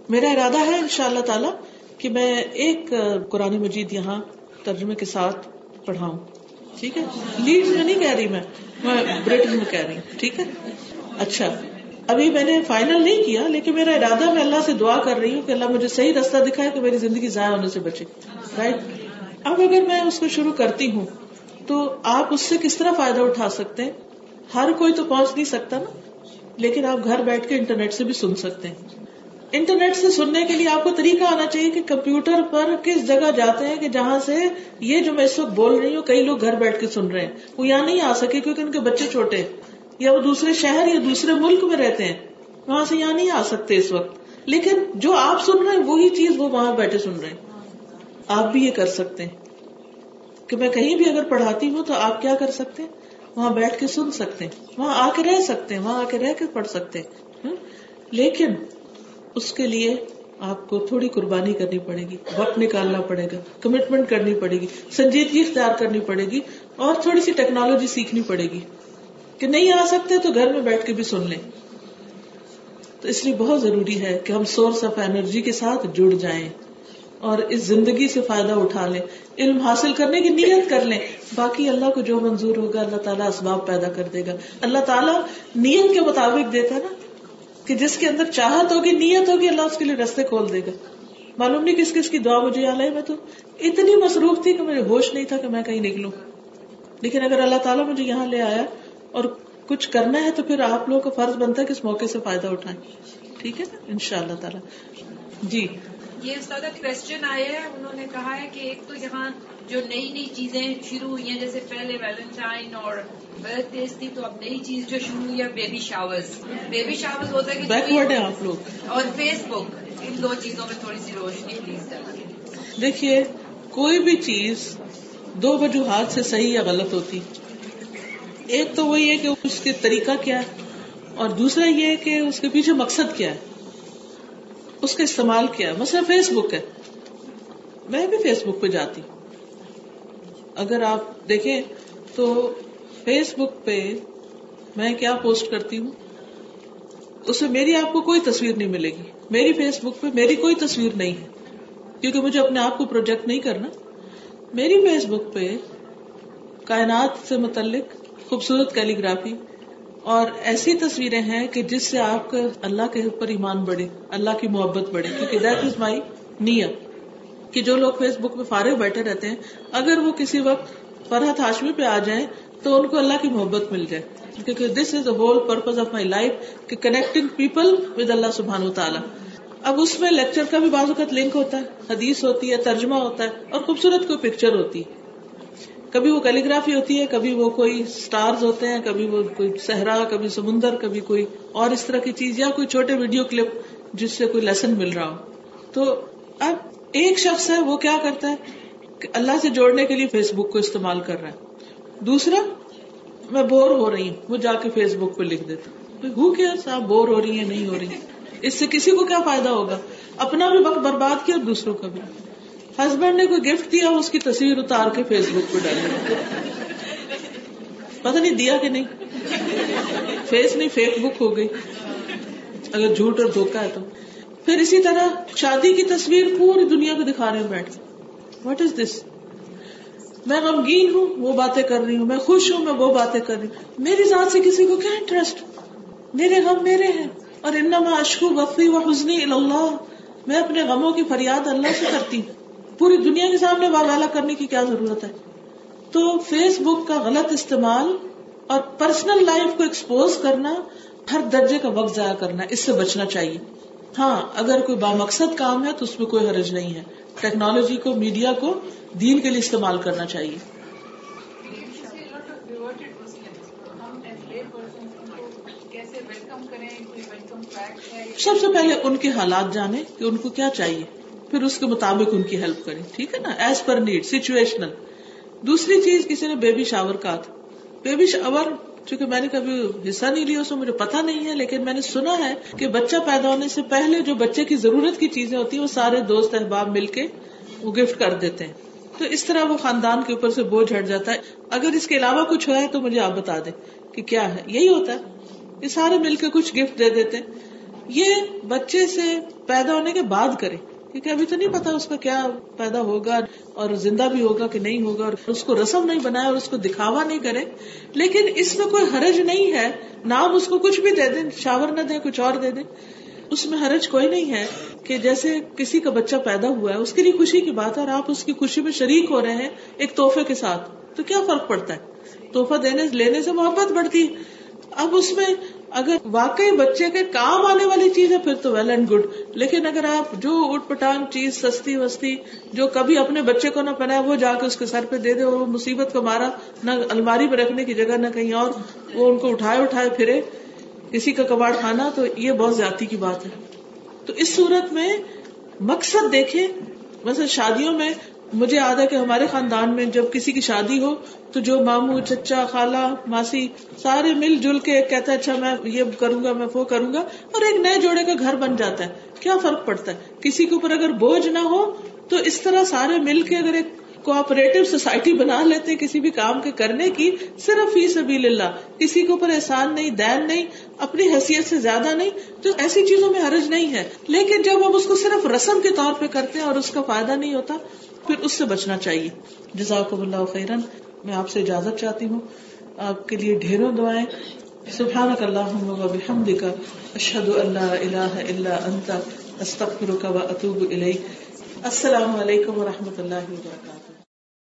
میرا ارادہ ہے ان شاء اللہ تعالی کہ میں ایک قرآن مجید یہاں ترجمے کے ساتھ پڑھاؤں۔ ٹھیک ہے؟ لیڈ میں نہیں کہہ رہی میں برٹن میں کہہ رہی ہوں۔ ٹھیک ہے؟ اچھا ابھی میں نے فائنل نہیں کیا، لیکن میرا ارادہ، میں اللہ سے دعا کر رہی ہوں کہ اللہ مجھے صحیح رستہ دکھائے کہ میری زندگی ضائع ہونے سے بچے رائٹ اب اگر میں اس کو شروع کرتی ہوں، تو آپ اس سے کس طرح فائدہ اٹھا سکتے ہیں؟ ہر کوئی تو پہنچ نہیں سکتا نا، لیکن آپ گھر بیٹھ کے انٹرنیٹ سے بھی سن سکتے ہیں۔ انٹرنیٹ سے سننے کے لیے آپ کو طریقہ آنا چاہیے کہ کمپیوٹر پر کس جگہ جاتے ہیں کہ جہاں سے یہ جو میں اس وقت بول رہی ہوں، کئی لوگ گھر بیٹھ کے سن رہے ہیں، وہ یہاں نہیں آ سکے کیونکہ ان کے بچے چھوٹے یا وہ دوسرے شہر یا دوسرے ملک میں رہتے ہیں، وہاں سے یہاں نہیں آ سکتے اس وقت۔ لیکن جو آپ سن رہے ہیں، وہی چیز وہ وہاں بیٹھے سن رہے ہیں۔ آپ بھی یہ کر سکتے ہیں۔ کہ میں کہیں بھی اگر پڑھاتی ہوں تو آپ کیا کر سکتے ہیں؟ وہاں بیٹھ کے سن سکتے ہیں۔ وہاں آ کے رہ سکتے ہیں، وہاں آ کے رہ کے پڑھ سکتے ہیں۔ لیکن اس کے لیے آپ کو تھوڑی قربانی کرنی پڑے گی، وقت نکالنا پڑے گا کمٹمنٹ کرنی پڑے گی، سنجیدگی اختیار کرنی پڑے گی اور تھوڑی سی ٹیکنالوجی سیکھنی پڑے گی۔ کہ نہیں آ سکتے تو گھر میں بیٹھ کے بھی سن لیں۔ تو اس لیے بہت ضروری ہے کہ ہم سورس آف انرجی کے ساتھ جڑ جائیں اور اس زندگی سے فائدہ اٹھا لیں۔ علم حاصل کرنے کی نیت کر لیں۔ باقی اللہ کو جو منظور ہوگا اللہ تعالیٰ اسباب پیدا کر دے گا۔ اللہ تعالیٰ نیت کے مطابق دیتا نا کہ جس کے اندر چاہت ہوگی، نیت ہوگی، اللہ اس کے لیے رستے کھول دے گا۔ معلوم نہیں کس کس کی دعا مجھے یاد آئی، میں تو اتنی مصروف تھی کہ مجھے ہوش نہیں تھا کہ میں کہیں نکلوں۔ لیکن اگر اللہ تعالیٰ مجھے یہاں لے آیا اور کچھ کرنا ہے تو پھر آپ لوگوں کا فرض بنتا ہے کہ اس موقع سے فائدہ اٹھائیں۔ ٹھیک ہے نا؟ ان شاء اللہ تعالیٰ۔ جی۔ یہ استاد کوشچن آیا ہے۔ انہوں نے کہا ہے کہ ایک تو یہاں جو نئی نئی چیزیں شروع ہوئی ہیں جیسے پہلے ویلنٹائن اور برتھ ڈیز تھی تو اب نئی چیز جو شروع ہوئی ہے بیبی شاورز بیبی شاورز ہوتا ہے بیکورڈ ہے آپ لوگ۔ اور فیس بک ان دو چیزوں میں تھوڑی سی روشنی پلیز دیکھیے کوئی بھی چیز دو وجوہات سے صحیح یا غلط ہوتی۔ ایک تو وہی ہے کہ اس کے طریقہ کیا ہے اور دوسرا یہ کہ اس کے پیچھے مقصد کیا ہے اس کا استعمال کیا ہے مثلا فیس بک ہے میں بھی فیس بک پہ جاتی اگر آپ دیکھیں تو فیس بک پہ میں کیا پوسٹ کرتی ہوں؟ اس میں میری آپ کو کوئی تصویر نہیں ملے گی۔ میری فیس بک پہ میری کوئی تصویر نہیں ہے۔ کیونکہ مجھے اپنے آپ کو پروجیکٹ نہیں کرنا۔ میری فیس بک پہ کائنات سے متعلق خوبصورت کیلیگرافی اور ایسی تصویریں ہیں کہ جس سے آپ کا اللہ کے اوپر ایمان بڑھے، اللہ کی محبت بڑھے، کیونکہ دیٹ از مائی نیت کہ جو لوگ فیس بک میں فارغ بیٹھے رہتے ہیں، اگر وہ کسی وقت فرحت ہاشمی پہ آ جائیں تو ان کو اللہ کی محبت مل جائے، کیونکہ this is the whole purpose of my life کہ کنیکٹنگ پیپل ود اللہ سبحان و تعالیٰ اب اس میں لیکچر کا بھی بعض اوقات لنک ہوتا ہے، حدیث ہوتی ہے، ترجمہ ہوتا ہے اور خوبصورت کوئی پکچر ہوتی ہے۔ کبھی وہ کیلیگرافی ہوتی ہے، کبھی وہ کوئی سٹارز ہوتے ہیں، کبھی وہ کوئی صحرا، کبھی سمندر، کبھی کوئی اور اس طرح کی چیز یا کوئی چھوٹے ویڈیو کلپ جس سے کوئی لیسن مل رہا ہو۔ تو اب ایک شخص ہے، وہ کیا کرتا ہے کہ اللہ سے جوڑنے کے لیے فیس بک کو استعمال کر رہا ہے۔ دوسرا، میں بور ہو رہی ہوں، وہ جا کے فیس بک پہ لکھ دیتا ہوں کیا صاحب بور ہو رہی ہے نہیں ہو رہی اس سے کسی کو کیا فائدہ ہوگا؟ اپنا بھی وقت برباد کیا اور دوسروں کا بھی۔ ہسبینڈ نے کوئی گفٹ دیا اس کی تصویر اتار کے فیس بک پہ ڈالی۔ پتہ نہیں دیا کہ نہیں۔ فیس نہیں فیک بک ہو گئی۔ اگر جھوٹ اور دھوکا ہے تو۔ پھر اسی طرح شادی کی تصویر پوری دنیا کو دکھا رہے ہیں بیٹھ واٹ از دس میں غمگین ہوں، وہ باتیں کر رہی ہوں۔ میں خوش ہوں، میں وہ باتیں کر رہی ہوں۔ میری ذات سے کسی کو کیا انٹرسٹ میرے غم میرے ہیں۔ اور انما اشکو وقفی و حسنی اللہ۔ میں اپنے غموں کی فریاد اللہ سے کرتی ہوں۔ پوری دنیا کے سامنے والا کرنے کی کیا ضرورت ہے؟ تو فیس بک کا غلط استعمال اور پرسنل لائف کو ایکسپوز کرنا، ہر درجے کا وقت ضائع کرنا، اس سے بچنا چاہیے۔ ہاں اگر کوئی بامقصد کام ہے تو اس میں کوئی حرج نہیں ہے۔ ٹیکنالوجی کو، میڈیا کو دین کے لیے استعمال کرنا چاہیے۔ سب سے پہلے ان کے حالات جانے کہ ان کو کیا چاہیے۔ پھر اس کے مطابق ان کی ہیلپ کریں۔ ٹھیک ہے نا؟ ایز پر نیڈ سچویشنل دوسری چیز، کسی نے بیبی شاور کا تھا۔ بیبی شاور چونکہ میں نے کبھی حصہ نہیں لیا، اس میں مجھے پتا نہیں ہے، لیکن میں نے سنا ہے کہ بچہ پیدا ہونے سے پہلے جو بچے کی ضرورت کی چیزیں ہوتی ہیں، وہ سارے دوست، احباب مل کے وہ گفٹ کر دیتے ہیں۔ تو اس طرح وہ خاندان کے اوپر سے بوجھ ہٹ جاتا ہے۔ اگر اس کے علاوہ کچھ ہوا ہے تو مجھے آپ بتا دیں کہ کیا ہے۔ یہی ہوتا ہے۔ یہ سارے مل کے کچھ گفٹ دے دیتے یہ بچے سے پیدا ہونے کے بعد کرے کیونکہ ابھی تو نہیں پتا اس کا کیا پیدا ہوگا اور زندہ بھی ہوگا کہ نہیں ہوگا اور اس کو رسم نہیں بنائے اور اس کو دکھاوا نہیں کرے۔ لیکن اس میں کوئی حرج نہیں ہے۔ نام اس کو کچھ بھی دے دیں، شاور نہ دیں، کچھ اور دے دیں۔ اس میں حرج کوئی نہیں ہے کہ جیسے کسی کا بچہ پیدا ہوا ہے، اس کے لیے خوشی کی بات ہے اور آپ اس کی خوشی میں شریک ہو رہے ہیں ایک تحفے کے ساتھ۔ تو کیا فرق پڑتا ہے؟ تحفہ دینے، لینے سے محبت بڑھتی اب اس میں اگر واقعی بچے کے کام آنے والی چیز ہے، پھر تو ویل اینڈ گڈ لیکن اگر آپ جو اٹھ پٹانگ چیز سستی وستی جو کبھی اپنے بچے کو نہ پہنا وہ جا کے اس کے سر پہ دے دے، وہ مصیبت کو مارا، نہ الماری پہ رکھنے کی جگہ، نہ کہیں اور، وہ ان کو اٹھائے اٹھائے پھرے کسی کا کباڑ کھانا، تو یہ بہت زیادتی کی بات ہے۔ تو اس صورت میں مقصد دیکھیں ویسے شادیوں میں مجھے یاد ہے کہ ہمارے خاندان میں جب کسی کی شادی ہو تو جو مامو چچا، خالہ، ماسی سارے مل جل کے کہتا ہے اچھا میں یہ کروں گا، میں وہ کروں گا، اور ایک نئے جوڑے کا گھر بن جاتا ہے۔ کیا فرق پڑتا ہے؟ کسی کے اوپر اگر بوجھ نہ ہو تو اس طرح سارے مل کے اگر ایک کوآپریٹو سوسائٹی بنا لیتے کسی بھی کام کے کرنے کی، صرف فی سبیل اللہ، کسی کے اوپر احسان نہیں، دین نہیں، اپنی حیثیت سے زیادہ نہیں، تو ایسی چیزوں میں حرج نہیں ہے۔ لیکن جب ہم اس کو صرف رسم کے طور پہ کرتے ہیں اور اس کا فائدہ نہیں ہوتا پھر اس سے بچنا چاہیے۔ جزاک اللہ خیرن میں آپ سے اجازت چاہتی ہوں۔ آپ کے لیے ڈھیروں دعائیں۔ سبحانک اللہم و بحمدک۔ اشہد اللہ الہ الا انت۔ استغفرک و اتوب الیک۔ السلام علیکم و رحمۃ اللہ وبرکاتہ